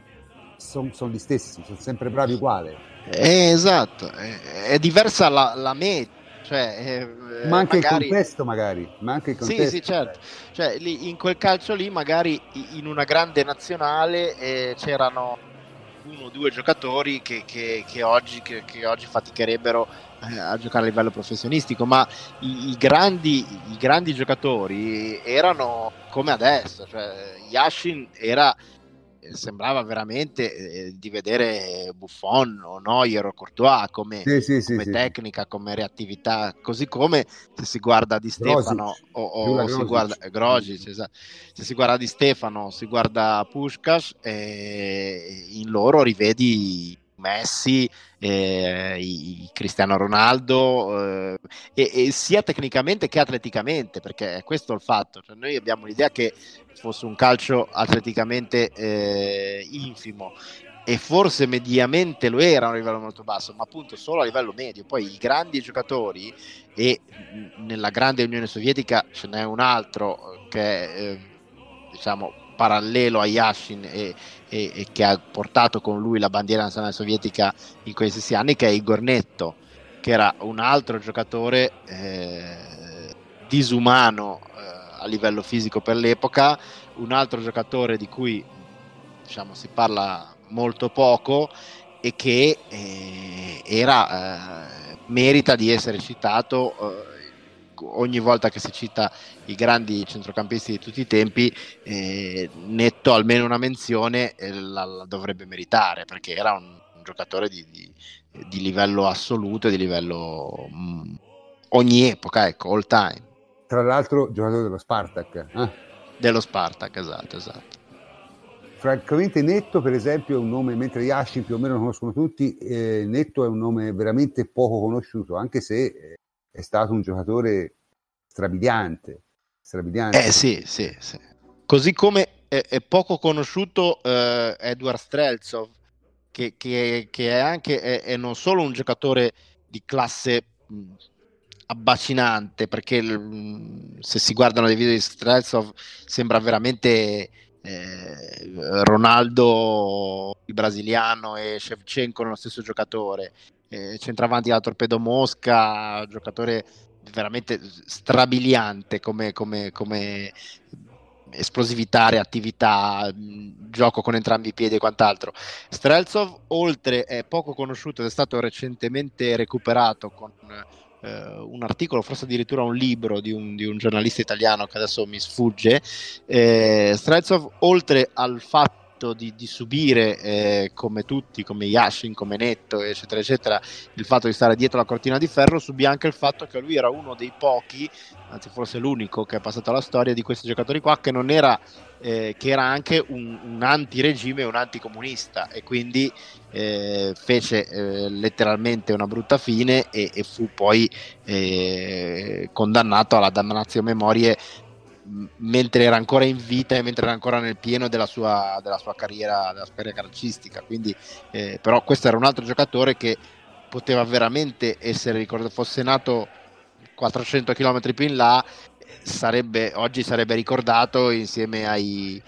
sono son gli stessi, sono sempre bravi uguali. Eh, esatto, è, è, diversa la, la meta. Cioè, eh, ma anche magari... il contesto magari. Ma anche il contesto. sì sì certo. cioè, lì, in quel calcio lì magari in una grande nazionale eh, c'erano uno o due giocatori che, che, che, oggi, che oggi, faticherebbero eh, a giocare a livello professionistico, ma i, i, grandi, i grandi giocatori erano come adesso, cioè Yashin era sembrava veramente eh, di vedere Buffon o Neuer o Courtois come, sì, sì, come sì, tecnica, come reattività, così come se si guarda di Stefano Grosic. o, o si guarda Grogic, esatto. se si guarda di Stefano, si guarda Pushkas, eh, in loro rivedi Messi, eh, i Cristiano Ronaldo, eh, e, e, sia tecnicamente che atleticamente, perché è questo il fatto. Cioè, noi abbiamo l'idea che fosse un calcio atleticamente eh, infimo e forse mediamente lo era a un livello molto basso, ma appunto solo a livello medio. Poi i grandi giocatori, e nella grande Unione Sovietica ce n'è un altro che è eh, diciamo parallelo a Yashin e, e, e, che ha portato con lui la bandiera nazionale sovietica in questi stessi anni, che è Igor Netto, che era un altro giocatore eh, disumano eh, a livello fisico per l'epoca, un altro giocatore di cui diciamo, si parla molto poco e che eh, era, eh, merita di essere citato eh, ogni volta che si cita i grandi centrocampisti di tutti i tempi, eh, netto almeno una menzione eh, la, la, dovrebbe meritare perché era un, un giocatore di, di, di, livello assoluto, di livello mh, mm, ogni epoca, ecco, all time. Tra l'altro, giocatore dello Spartak. Eh? Dello Spartak, esatto, esatto. Francamente Netto per esempio è un nome, mentre Yashin più o meno lo conoscono tutti, eh, Netto è un nome veramente poco conosciuto, anche se eh, è stato un giocatore strabiliante. strabiliante. Eh sì, sì, sì. Così come è, è poco conosciuto eh, Edward Streltsov, che, che, che, è anche è, è, non solo un giocatore di classe mh, abbacinante, perché mh, se si guardano dei video di Streltsov sembra veramente eh, Ronaldo il brasiliano e Shevchenko nello stesso giocatore eh, centravanti della Torpedo Mosca, giocatore veramente strabiliante come, come, come esplosività, reattività, gioco con entrambi i piedi e quant'altro. Streltsov, oltre è poco conosciuto ed è stato recentemente recuperato con eh, un articolo, forse addirittura un libro di un, di un, giornalista italiano che adesso mi sfugge. Eh, Streltsov, oltre al fatto fatto di, di subire, eh, come tutti, come Yashin, come Netto, eccetera, eccetera, il fatto di stare dietro la cortina di ferro, subì anche il fatto che lui era uno dei pochi, anzi forse l'unico che è passato alla storia di questi giocatori qua, che non era eh, che era anche un, un antiregime, un anticomunista e quindi eh, fece eh, letteralmente una brutta fine e, e fu poi eh, condannato alla damnatio memorie mentre era ancora in vita e mentre era ancora nel pieno della sua, della sua carriera, della sua carriera calcistica. Quindi, eh, però questo era un altro giocatore che poteva veramente essere ricordato, fosse nato 400 km più in là, sarebbe, oggi sarebbe ricordato insieme ai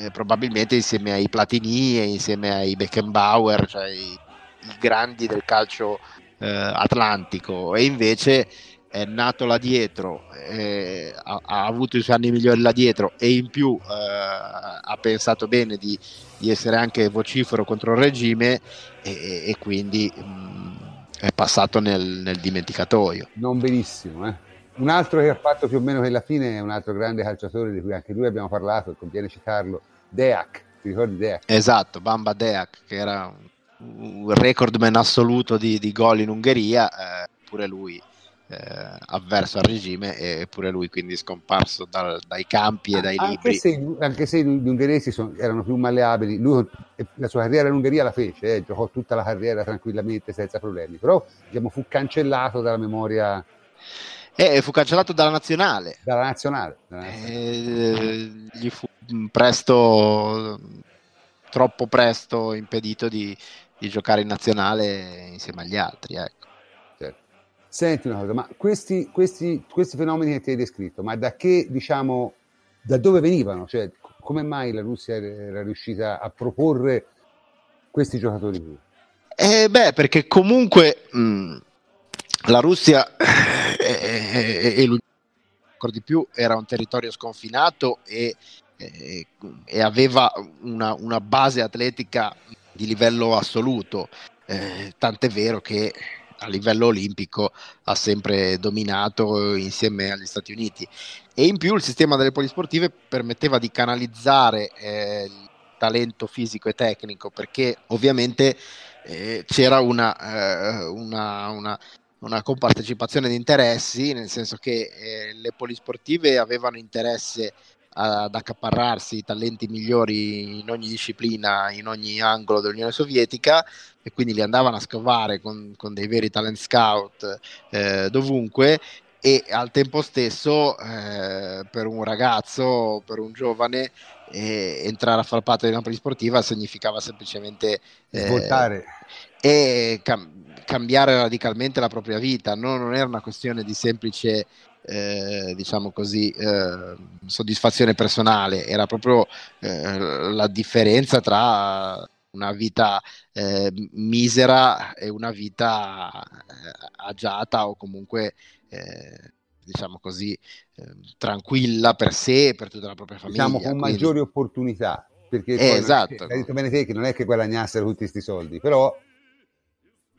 eh, probabilmente insieme ai Platini e insieme ai Beckenbauer, cioè i, i grandi del calcio eh, atlantico e invece è nato là dietro, eh, ha, ha, avuto i suoi anni migliori là dietro e in più eh, ha pensato bene di, di, essere anche vocifero contro il regime e, e quindi mh, mm, è passato nel, nel, dimenticatoio. Non benissimo, eh. Un altro che ha fatto più o meno quella fine è un altro grande calciatore di cui anche lui abbiamo parlato, conviene citarlo, Deac, ti ricordi Deac? Esatto, Bamba Deac, che era un recordman assoluto di, di gol in Ungheria, eh, pure lui eh, avverso al regime eppure lui quindi scomparso dal, dai campi e dai anche libri. Se, anche se gli ungheresi sono, erano più malleabili, lui la sua carriera in Ungheria la fece, eh, giocò tutta la carriera tranquillamente senza problemi, però diciamo, fu cancellato dalla memoria. Eh, fu cancellato dalla nazionale. Dalla nazionale. Dalla nazionale. Eh, gli fu presto, troppo presto impedito di, di giocare in nazionale insieme agli altri. Ecco. Senti una cosa, ma questi, questi, questi fenomeni che ti hai descritto, ma da che, diciamo, da dove venivano? Cioè, come mai la Russia era riuscita a proporre questi giocatori qui? Eh beh, perché comunque mh, la Russia e, e, ancora di più era un territorio sconfinato e, e aveva una, una, base atletica di livello assoluto, eh, tant'è vero che a livello olimpico ha sempre dominato insieme agli Stati Uniti. E in più il sistema delle polisportive permetteva di canalizzare eh, il talento fisico e tecnico perché ovviamente eh, c'era una, eh, una, una, una, compartecipazione di interessi nel senso che eh, le polisportive avevano interesse ad accaparrarsi i talenti migliori in ogni disciplina, in ogni angolo dell'Unione Sovietica e quindi li andavano a scovare con, con dei veri talent scout eh, dovunque e al tempo stesso eh, per un ragazzo, per un giovane, eh, entrare a far parte di una polisportiva significava semplicemente eh, svoltare e cam- cambiare radicalmente la propria vita, no? non era una questione di semplice eh, diciamo così, eh, soddisfazione personale, era proprio eh, la differenza tra una vita eh, misera e una vita eh, agiata o comunque eh, diciamo così tranquilla per sé e per tutta la propria famiglia. Diciamo con quindi... maggiori opportunità, perché esatto. hai detto bene te che non è che guadagnassero tutti questi soldi, però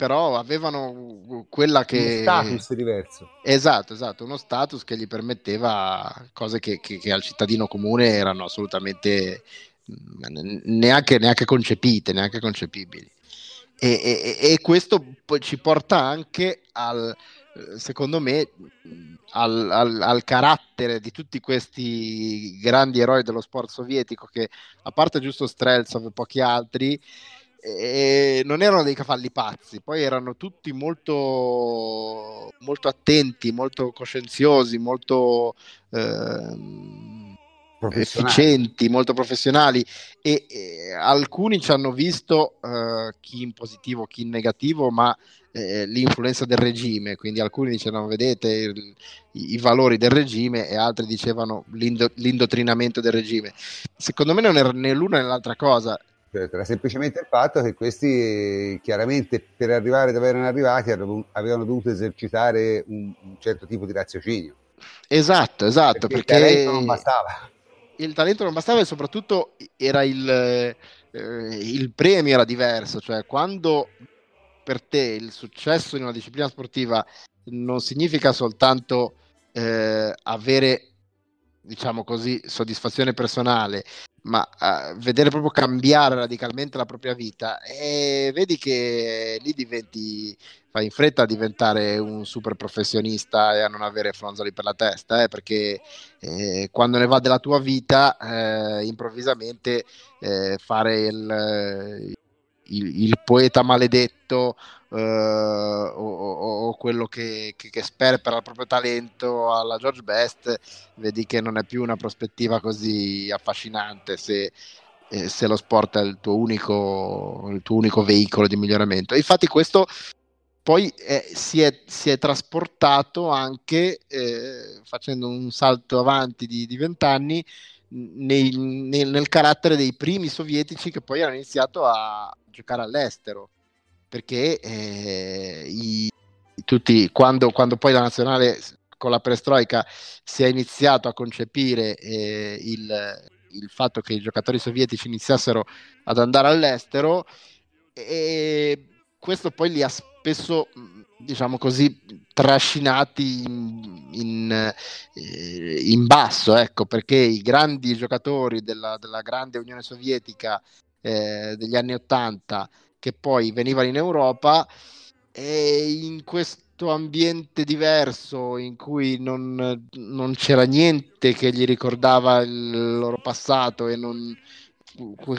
però avevano quella che... Uno status diverso. Esatto, esatto, uno status che gli permetteva cose che, che, che al cittadino comune erano assolutamente mm, neanche, neanche concepite, neanche concepibili. E, e, e, questo ci porta anche al, secondo me, al, al, al, carattere di tutti questi grandi eroi dello sport sovietico che, a parte giusto Streltsov e pochi altri, e non erano dei cavalli pazzi, poi erano tutti molto, molto attenti, molto coscienziosi, molto eh, efficienti, molto professionali. E, e, alcuni ci hanno visto eh, chi in positivo, chi in negativo, ma eh, l'influenza del regime, quindi alcuni dicevano vedete il, i, i, valori del regime e altri dicevano l'indo, l'indottrinamento del regime. Secondo me non era né l'una né l'altra cosa, Certo, era semplicemente il fatto che questi chiaramente per arrivare dove erano arrivati avevano dovuto esercitare un, un certo tipo di raziocinio. Esatto, esatto, perché, perché, il talento non bastava. Il talento non bastava e soprattutto era il, eh, il premio era diverso, cioè quando per te il successo in una disciplina sportiva non significa soltanto eh, avere diciamo così, soddisfazione personale, ma uh, vedere proprio cambiare radicalmente la propria vita e vedi che lì diventi fai in fretta a diventare un super professionista e a non avere fronzoli per la testa, eh, perché eh, quando ne va della tua vita, eh, improvvisamente eh, fare il, il, il, poeta maledetto uh, o, o, quello che, che, che, sperpera il proprio talento alla George Best, vedi che non è più una prospettiva così affascinante se, eh, se lo sport è il tuo, unico, il tuo unico veicolo di miglioramento. infatti questo poi eh, si, è, si, è, trasportato anche eh, facendo un salto avanti di vent'anni nel, nel, carattere dei primi sovietici che poi hanno iniziato a giocare all'estero perché eh, i, tutti, quando, quando, poi la nazionale con la perestroica si è iniziato a concepire eh, il, il, fatto che i giocatori sovietici iniziassero ad andare all'estero e questo poi li ha spesso diciamo così trascinati in, in, eh, in basso ecco perché i grandi giocatori della, della grande Unione Sovietica eh, degli anni 80 che poi venivano in Europa e in questo ambiente diverso in cui non, non c'era niente che gli ricordava il loro passato e non,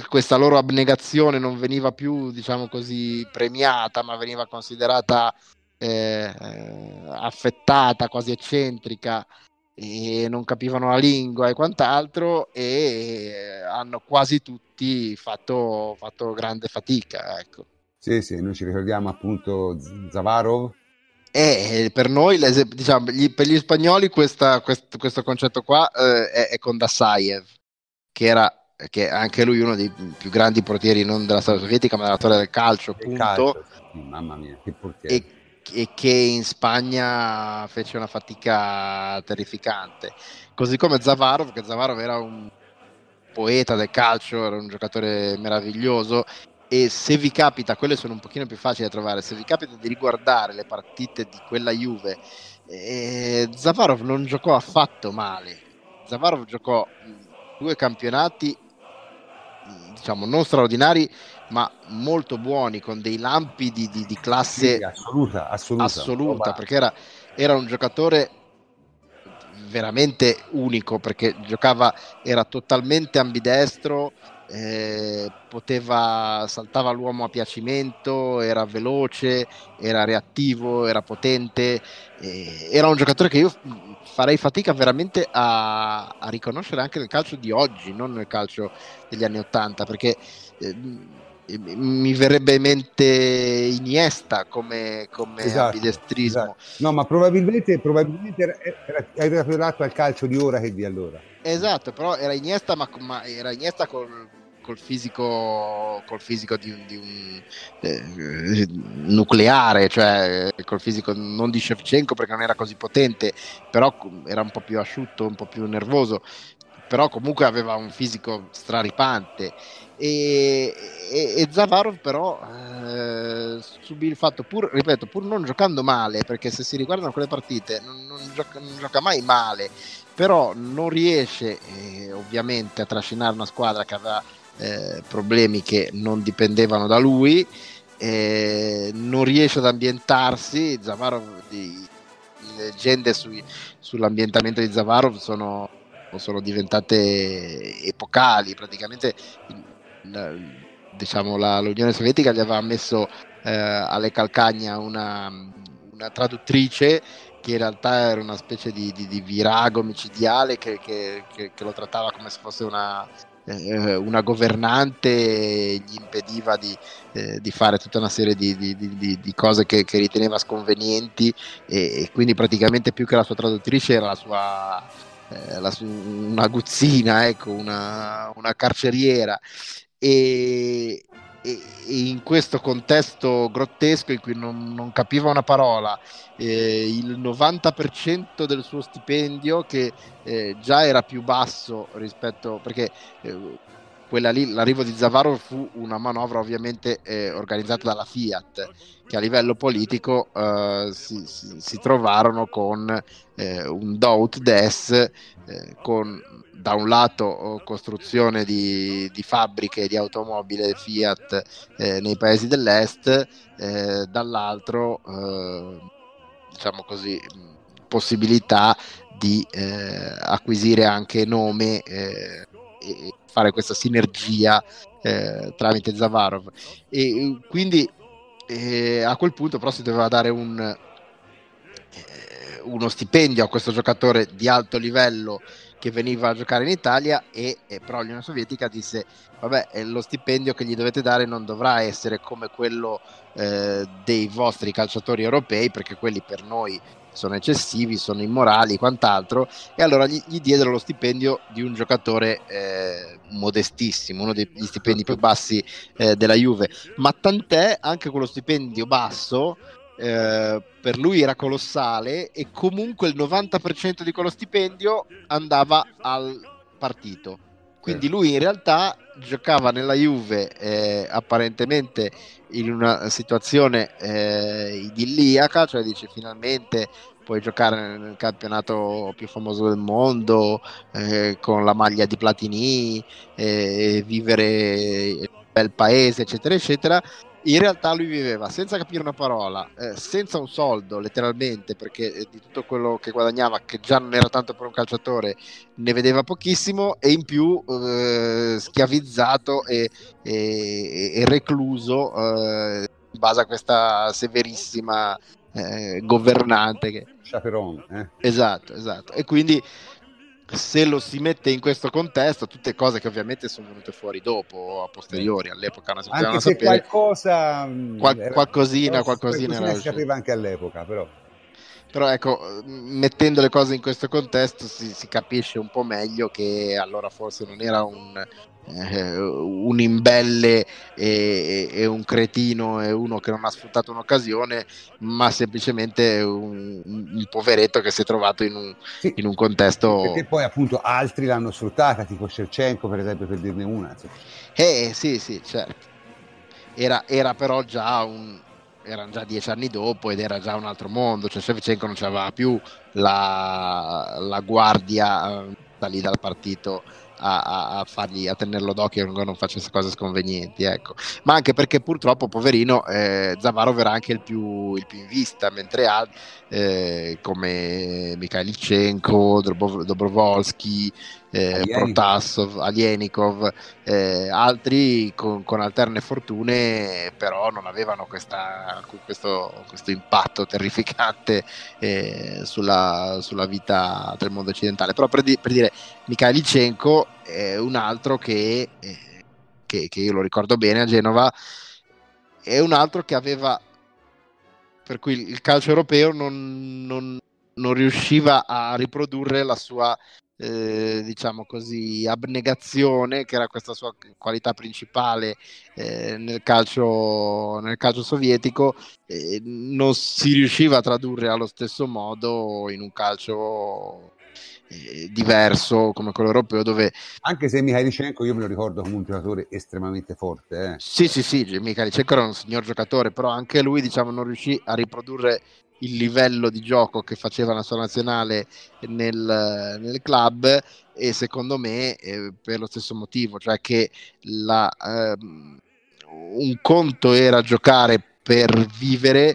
questa loro abnegazione non veniva più, diciamo così, premiata, ma veniva considerata eh, affettata, quasi eccentrica e non capivano la lingua e quant'altro e hanno quasi tutti fatto, fatto grande fatica. Ecco. Sì, sì, noi ci ricordiamo appunto Zavarov. E per noi, diciamo, gli, per gli spagnoli questa, questo, questo, concetto qua eh, è, è, con Dassaev, che era che anche lui uno dei più grandi portieri non della storia sovietica ma della storia del calcio, appunto. Calcio. Mamma mia, che portiere. E e che in Spagna fece una fatica terrificante. Così come Zavarov, che Zavarov era un poeta del calcio, era un giocatore meraviglioso e se vi capita, quelle sono un pochino più facili da trovare, se vi capita di riguardare le partite di quella Juve, eh, Zavarov non giocò affatto male. Zavarov giocò due campionati, diciamo, non straordinari, ma molto buoni, con dei lampi di, di, di classe sì, assoluta, assoluta, assoluta oh, perché era, era un giocatore veramente unico perché giocava, era totalmente ambidestro, eh, poteva, saltava l'uomo a piacimento, era veloce, era reattivo, era potente, eh, era un giocatore che io farei fatica veramente a, a, riconoscere anche nel calcio di oggi, non nel calcio degli anni Ottanta, perché eh, mi verrebbe in mente Iniesta come, come esatto. Esatto. No, ma probabilmente, probabilmente più adatto al calcio di ora che di allora. Esatto, però era Iniesta, ma, ma era Iniesta col, col fisico, col fisico di un, di un eh, nucleare, cioè col fisico non di Shevchenko perché non era così potente, però era un po' più asciutto, un po' più nervoso, però comunque aveva un fisico straripante. E, e, e Zavarov però eh, subì il fatto, pur, ripeto, pur non giocando male, perché se si riguardano quelle partite non, non, gioca, non gioca, mai male, però non riesce eh, ovviamente a trascinare una squadra che aveva eh, problemi che non dipendevano da lui, eh, non riesce ad ambientarsi, Zavarov, di, leggende sui, sull'ambientamento di Zavarov sono, sono diventate epocali, praticamente la, diciamo, la, l'Unione Sovietica gli aveva messo eh, alle calcagna una, una traduttrice che in realtà era una specie di, di, di virago micidiale che, che, che, che, lo trattava come se fosse una, eh, una governante gli impediva di, eh, di, fare tutta una serie di, di, di cose che, che, riteneva sconvenienti e, e, quindi praticamente più che la sua traduttrice era la sua, eh, la su, una guzzina, ecco, una, una carceriera. E, e, in questo contesto grottesco in cui non, non capiva una parola, eh, il 90% del suo stipendio che eh, già era più basso rispetto perché eh, quella lì, l'arrivo di Zavarro fu una manovra ovviamente eh, organizzata dalla Fiat che a livello politico eh, si, si, si, trovarono con eh, un Dout Des con da un lato oh, costruzione di, di fabbriche di automobili Fiat eh, nei paesi dell'est, eh, dall'altro eh, diciamo così, possibilità di eh, acquisire anche nome eh, e fare questa sinergia eh, tramite Zavarov. E quindi a quel punto però si doveva dare un, uno stipendio a questo giocatore di alto livello che veniva a giocare in Italia e, e però l'Unione Sovietica disse vabbè eh, lo stipendio che gli dovete dare non dovrà essere come quello eh, dei vostri calciatori europei perché quelli per noi sono eccessivi, sono immorali, quant'altro, e allora gli, gli diedero lo stipendio di un giocatore eh, modestissimo, uno degli stipendi più bassi eh, della Juve, ma tant'è anche quello stipendio basso eh, per lui era colossale e comunque il 90% di quello stipendio andava al partito. Quindi lui in realtà giocava nella Juve eh, apparentemente in una situazione eh, idilliaca, cioè dice finalmente puoi giocare nel campionato più famoso del mondo eh, con la maglia di Platini, eh, vivere il bel paese, eccetera, eccetera in realtà lui viveva senza capire una parola, eh, senza un soldo letteralmente, perché eh, di tutto quello che guadagnava, che già non era tanto per un calciatore, ne vedeva pochissimo e in più eh, schiavizzato e, e, e recluso eh, in base a questa severissima eh, governante. Che... Chaperon. Eh. Esatto, esatto. E quindi se lo si mette in questo contesto, tutte cose che ovviamente sono venute fuori dopo, a posteriori, all'epoca non si se sapere. qualcosa... Mm, qual- era, qualcosina, qualcosina, qualcosina si sapeva anche all'epoca, però... Però ecco, mettendo le cose in questo contesto si, si capisce un po' meglio che allora forse non era un, eh, un imbelle e, e, un cretino e uno che non ha sfruttato un'occasione, ma semplicemente un, un poveretto che si è trovato in un, sì, in un contesto. Perché poi appunto altri l'hanno sfruttata, tipo Shevchenko per esempio, per dirne una. Eh sì, sì, certo. era, era però già un, erano già dieci anni dopo ed era già un altro mondo, cioè Shevchenko non aveva più la, la guardia eh, lì dal partito a, a, fargli, a tenerlo d'occhio che non facesse cose sconvenienti, ecco. ma anche perché purtroppo, poverino, eh, Zavarov era anche il più, il più in vista, mentre altri eh, come Mikhailichenko, Dobrovolsky, eh, Protasov, Alienikov, eh, altri con, con, alterne fortune, però non avevano questa, questo, questo, impatto terrificante eh, sulla, sulla, vita del mondo occidentale. Però per, di, per dire, Mikhailichenko è un altro che, eh, che, che io lo ricordo bene a Genova, è un altro che aveva per cui il calcio europeo non, non, non riusciva a riprodurre la sua eh, diciamo così, abnegazione, che era questa sua qualità principale eh, nel, calcio, nel calcio sovietico, eh, non si riusciva a tradurre allo stesso modo in un calcio eh, diverso come quello europeo dove anche se Mikhailichenko io me lo ricordo come un giocatore estremamente forte eh. sì sì sì Mikhailichenko era un signor giocatore però anche lui diciamo non riuscì a riprodurre il livello di gioco che faceva la sua nazionale nel, nel club e secondo me eh, per lo stesso motivo cioè che la, ehm, un conto era giocare per vivere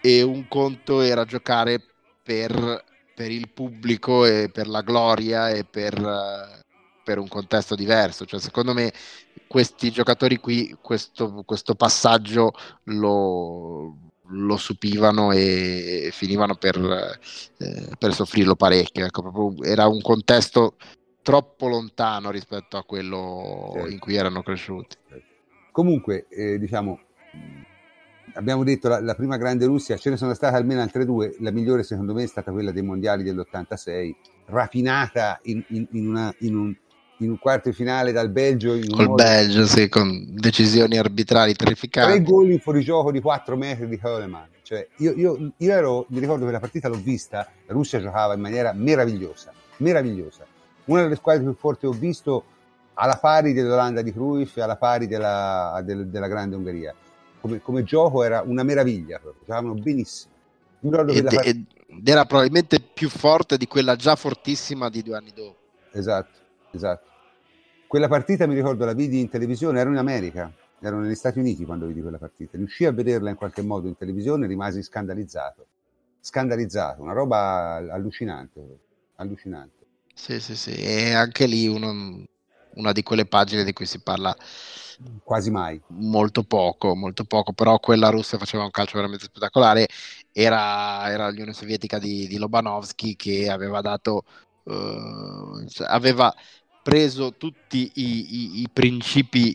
e un conto era giocare per per il pubblico e per la gloria e per, per un contesto diverso. Cioè, secondo me questi giocatori qui questo, questo passaggio lo, lo, supivano e finivano per, eh, per soffrirlo parecchio. Ecco, era un contesto troppo lontano rispetto a quello certo. in cui erano cresciuti. Comunque, eh, diciamo, abbiamo detto la, la, prima grande Russia, ce ne sono state almeno altre due, la migliore secondo me è stata quella dei mondiali dell'86, rapinata in, in, in, una, in un, un, quarto finale dal Belgio. In Col. Belgio, sì, con decisioni arbitrali terrificanti. Tre gol in fuorigioco di 4 metri di Coleman. Cioè, io, io, io ero, mi ricordo che la partita l'ho vista, la Russia giocava in maniera meravigliosa, meravigliosa. Una delle squadre più forti che ho visto alla pari dell'Olanda di Cruyff e alla pari della, del, della grande Ungheria come, come gioco era una meraviglia, giocavano benissimo. Ed, part... ed, era probabilmente più forte di quella già fortissima di due anni dopo. Esatto, esatto. Quella partita mi ricordo la vidi in televisione, ero in America, ero negli Stati Uniti quando vidi quella partita. Riuscii a vederla in qualche modo in televisione e rimasi scandalizzato. Scandalizzato, una roba allucinante, allucinante. Sì, sì, sì, e anche lì uno, una di quelle pagine di cui si parla quasi mai. Molto poco, molto poco, però quella russa faceva un calcio veramente spettacolare. Era, era l'Unione Sovietica di, di Lobanovsky che aveva dato, uh, aveva preso tutti i, i, i, principi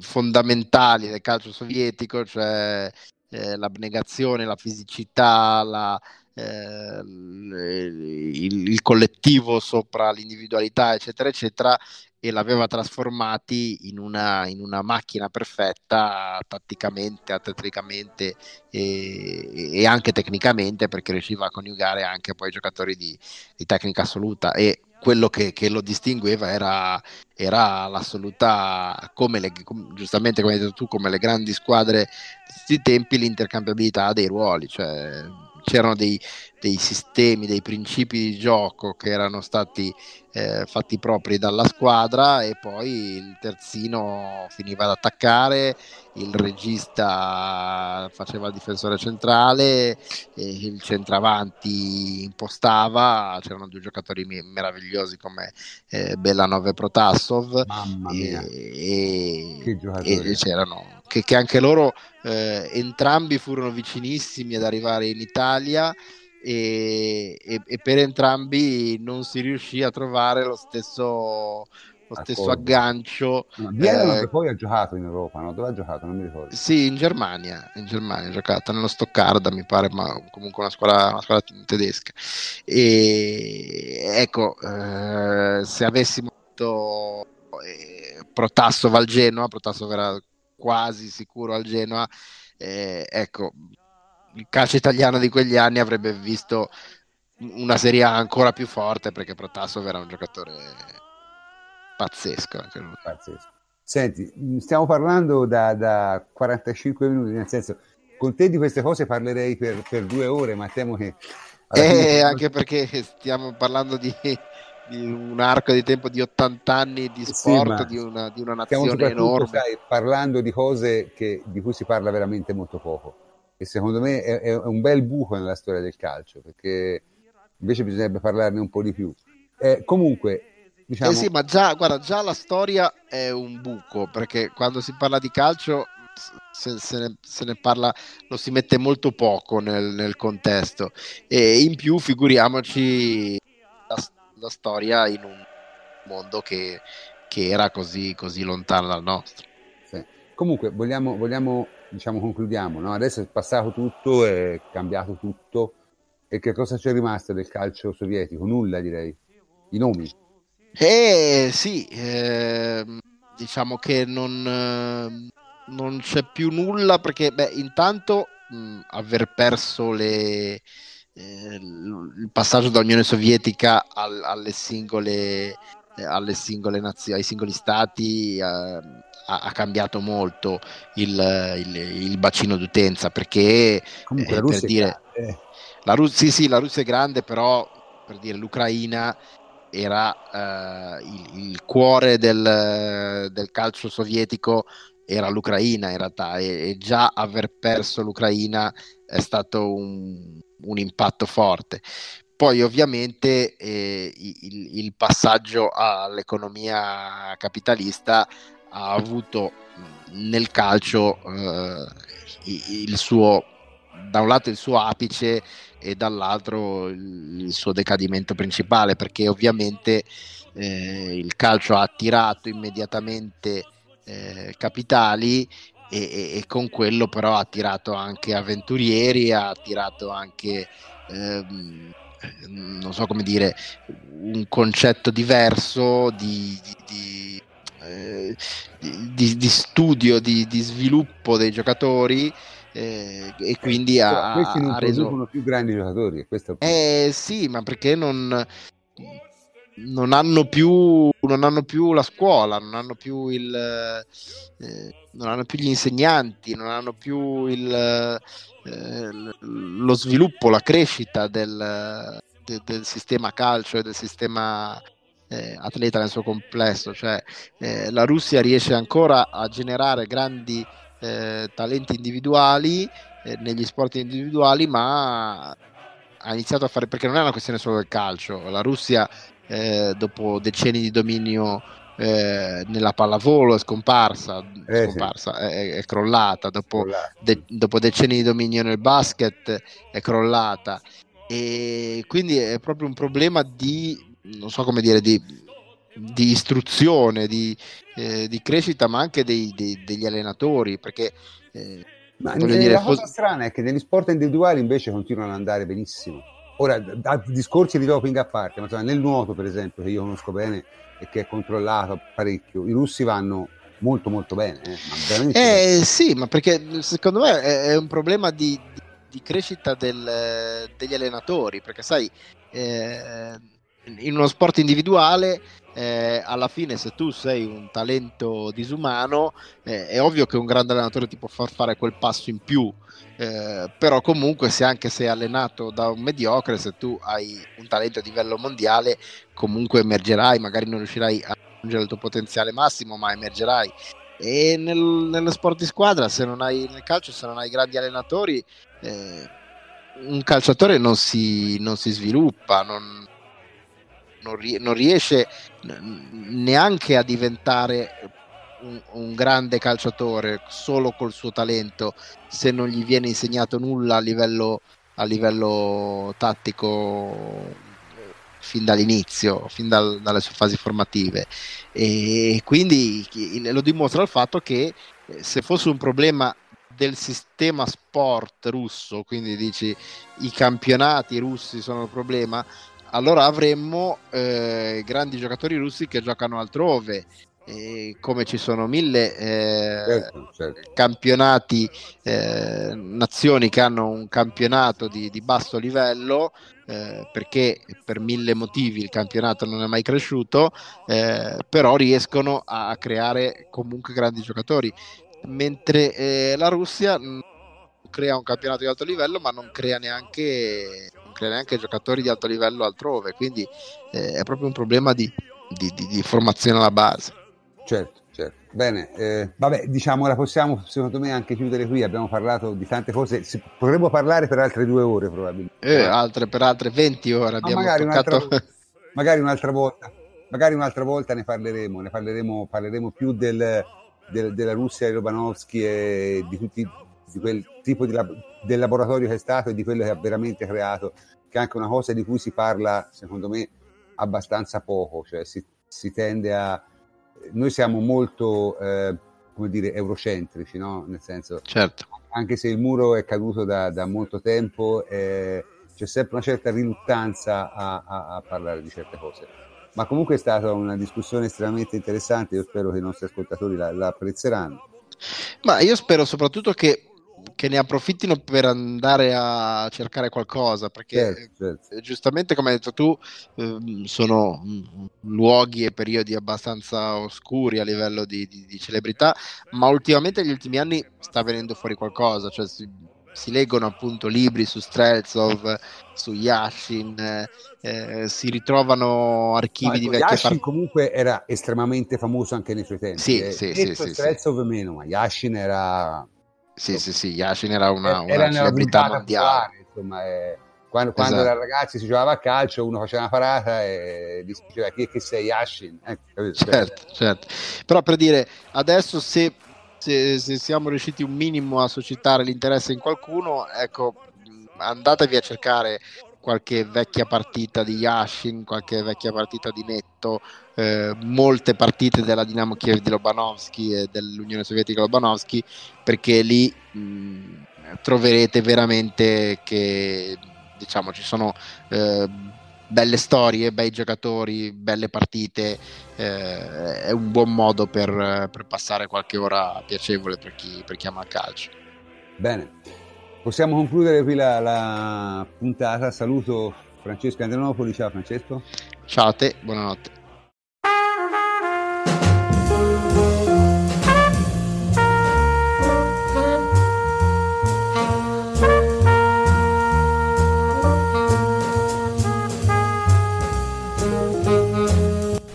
fondamentali del calcio sovietico, cioè eh, l'abnegazione, la fisicità, la, eh, il, il, collettivo sopra l'individualità, eccetera, eccetera, e l'aveva trasformati in una, in una macchina perfetta tatticamente, atleticamente e, e, anche tecnicamente perché riusciva a coniugare anche poi giocatori di, di tecnica assoluta. E quello che, che lo distingueva era, era l'assoluta, come le, giustamente come hai detto tu, come le grandi squadre di questi tempi, l'intercambiabilità dei ruoli, cioè c'erano dei, dei sistemi, dei principi di gioco che erano stati eh, fatti propri dalla squadra e poi il terzino finiva ad attaccare, il regista faceva il difensore centrale, il centravanti impostava, c'erano due giocatori meravigliosi come eh, Bellanov e Protassov e, e, e, c'erano che, che anche loro eh, entrambi furono vicinissimi ad arrivare in Italia e, e, e, per entrambi non si riuscì a trovare lo stesso, lo stesso aggancio. No, eh, poi ha giocato in Europa, no? Dove ha giocato? Non mi ricordo. Sì, in Germania, in Germania ha giocato, nello Stoccarda mi pare, ma comunque una squadra, una squadra tedesca. E ecco, eh, se avessimo detto eh, Protasso al Genoa, Protasso era quasi sicuro al Genoa, eh, ecco, il calcio italiano di quegli anni avrebbe visto una Serie A ancora più forte perché Protassov era un giocatore pazzesco. Pazzesco. Senti, stiamo parlando da, da 45 minuti, nel senso, con te di queste cose parlerei per, per due ore, ma temo che... Eh, anche perché stiamo parlando di, di, un arco di tempo di 80 anni di sport, sì, di, una, di, una, nazione enorme. Stai parlando di cose che, di cui si parla veramente molto poco. E secondo me è, è, un bel buco nella storia del calcio, perché invece bisognerebbe parlarne un po' di più. Eh, comunque, Diciamo... Eh sì, ma già, guarda, già la storia è un buco, perché quando si parla di calcio se, se, ne, se, ne, parla, lo si mette molto poco nel, nel contesto e in più figuriamoci la, la storia in un mondo che, che era così, così, lontano dal nostro. Sì. Comunque vogliamo, vogliamo diciamo concludiamo, no? adesso è passato tutto, è cambiato tutto e che cosa c'è rimasto del calcio sovietico? Nulla direi, i nomi. Eh sì, eh, diciamo che non, non c'è più nulla perché, beh, intanto mh, aver perso le, eh, il passaggio dall'Unione Sovietica al, alle singole, eh, alle singole nazioni, ai singoli stati eh, ha, ha, cambiato molto il, il, il, bacino d'utenza perché Comunque, la Russia per dire, la, Rus- sì, sì, la Russia è grande, però per dire l'Ucraina era eh, il, il, cuore del, del, calcio sovietico era l'Ucraina in realtà e, e, già aver perso l'Ucraina è stato un, un impatto forte. Poi ovviamente eh, il, il, passaggio all'economia capitalista ha avuto nel calcio eh, il suo, da un lato il suo apice e dall'altro il suo decadimento principale perché ovviamente eh, il calcio ha attirato immediatamente eh, capitali e, e, e, con quello però ha attirato anche avventurieri, ha attirato anche ehm, non so come dire un concetto diverso di, di, di, eh, di studio, di, sviluppo dei giocatori eh, e quindi ha, questi non ha reso più grandi giocatori questo eh sì ma perché non non hanno più non hanno più la scuola non hanno più il eh, non hanno più gli insegnanti non hanno più il, eh, lo sviluppo la crescita del, de, del sistema calcio e del sistema eh, atleta nel suo complesso cioè eh, la Russia riesce ancora a generare grandi eh, talenti individuali eh, negli sport individuali, ma ha iniziato a fare perché non è una questione solo del calcio. La Russia, eh, dopo decenni di dominio eh, nella pallavolo, è scomparsa, è, eh, scomparsa sì. è, è, crollata. Dopo, de, dopo decenni di dominio nel basket, è crollata. E quindi è proprio un problema di non so come dire, di di istruzione, di, eh, di, crescita, ma anche dei, dei, degli allenatori, perché... Eh, ma dire, la cosa strana è che negli sport individuali invece continuano ad andare benissimo. Ora, da discorsi di doping a parte, ma nel nuoto, per esempio, che io conosco bene e che è controllato parecchio, i russi vanno molto molto bene. Eh, eh sì, ma perché secondo me è, è un problema di, di, di crescita del, degli allenatori, perché sai, eh, in uno sport individuale eh, alla fine se tu sei un talento disumano eh, è ovvio che un grande allenatore ti può far fare quel passo in più. Eh, però comunque se anche sei allenato da un mediocre se tu hai un talento a livello mondiale comunque emergerai magari non riuscirai a raggiungere il tuo potenziale massimo ma emergerai. E nel, nello sport di squadra se non hai nel calcio se non hai grandi allenatori eh, un calciatore non si, non si sviluppa non, non, rie- non riesce neanche a diventare un, un, grande calciatore solo col suo talento se non gli viene insegnato nulla a livello, a livello tattico fin dall'inizio, fin dal, dalle sue fasi formative. E quindi lo dimostra il fatto che eh, se fosse un problema del sistema sport russo, quindi dici i campionati russi sono il problema, allora avremmo eh, grandi giocatori russi che giocano altrove eh, come ci sono mille eh, certo, certo. campionati, eh, nazioni che hanno un campionato di, di basso livello, eh, perché per mille motivi il campionato non è mai cresciuto, eh, però riescono a creare comunque grandi giocatori, mentre eh, la Russia crea un campionato di alto livello, ma non crea neanche, crea neanche giocatori di alto livello altrove, quindi è proprio un problema di, di, di, di formazione alla base. Certo, certo. Bene, eh, vabbè, diciamo la possiamo secondo me anche chiudere qui. Abbiamo parlato di tante cose, si, potremmo parlare per altre due ore probabilmente. Eh, altre, per altre 20 ore abbiamo magari toccato... Un'altra, magari un'altra volta, magari un'altra volta ne parleremo, ne parleremo, parleremo più del, del, della Russia di Lobanovsky e di, tutti, di quel tipo di lab, del laboratorio che è stato e di quello che ha veramente creato, che è anche una cosa di cui si parla, secondo me, abbastanza poco, cioè si, si tende a noi siamo molto, eh, come dire, eurocentrici, no? Nel senso, certo. anche se il muro è caduto da, da molto tempo, eh, c'è sempre una certa riluttanza a, a, a, parlare di certe cose. Ma comunque è stata una discussione estremamente interessante, io spero che i nostri ascoltatori la, la apprezzeranno. Ma io spero soprattutto che che ne approfittino per andare a cercare qualcosa, perché certo, certo. giustamente come hai detto tu, ehm, sono luoghi e periodi abbastanza oscuri a livello di, di, di, celebrità, ma ultimamente negli ultimi anni sta venendo fuori qualcosa, cioè si, si leggono appunto libri su Streltsov, su Yashin, eh, si ritrovano archivi ecco, di vecchie Yashin part- comunque era estremamente famoso anche nei suoi tempi. Sì, eh, sì, sì, sì, Streltsov sì. meno, ma Yashin era sì, sì, sì, Yashin era una, una era celebrità mondiale. Insomma, eh, quando, quando esatto. da ragazzi si giocava a calcio, uno faceva una parata e diceva chi è che sei Yashin. Eh, certo, certo. Però per dire, adesso se, se, se siamo riusciti un minimo a suscitare l'interesse in qualcuno, ecco, andatevi a cercare qualche vecchia partita di Yashin, qualche vecchia partita di Netto, eh, molte partite della Dinamo Kiev di Lobanovsky e dell'Unione Sovietica Lobanovsky, perché lì mh, troverete veramente che diciamo ci sono eh, belle storie, bei giocatori, belle partite, eh, è un buon modo per, per, passare qualche ora piacevole per chi, per chi ama il calcio. Bene. Possiamo concludere qui la, la puntata. Saluto Francesco Andrenopoli. Ciao Francesco. Ciao a te, buonanotte.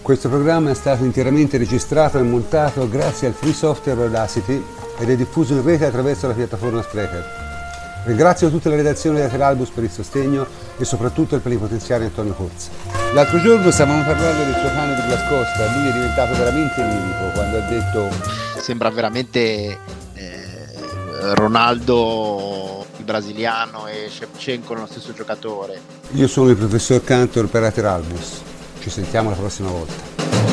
Questo programma è stato interamente registrato e montato grazie al free software Audacity ed è diffuso in rete attraverso la piattaforma Sprecher. Ringrazio tutta la redazione di Lateralbus per il sostegno e soprattutto il plenipotenziario Antonio Corsa. L'altro giorno stavamo parlando del suo cane di Blascosta, lui è diventato veramente lirico quando ha detto... Sembra veramente eh, Ronaldo il brasiliano e Shevchenko lo stesso giocatore. Io sono il professor Cantor per Lateralbus, ci sentiamo la prossima volta.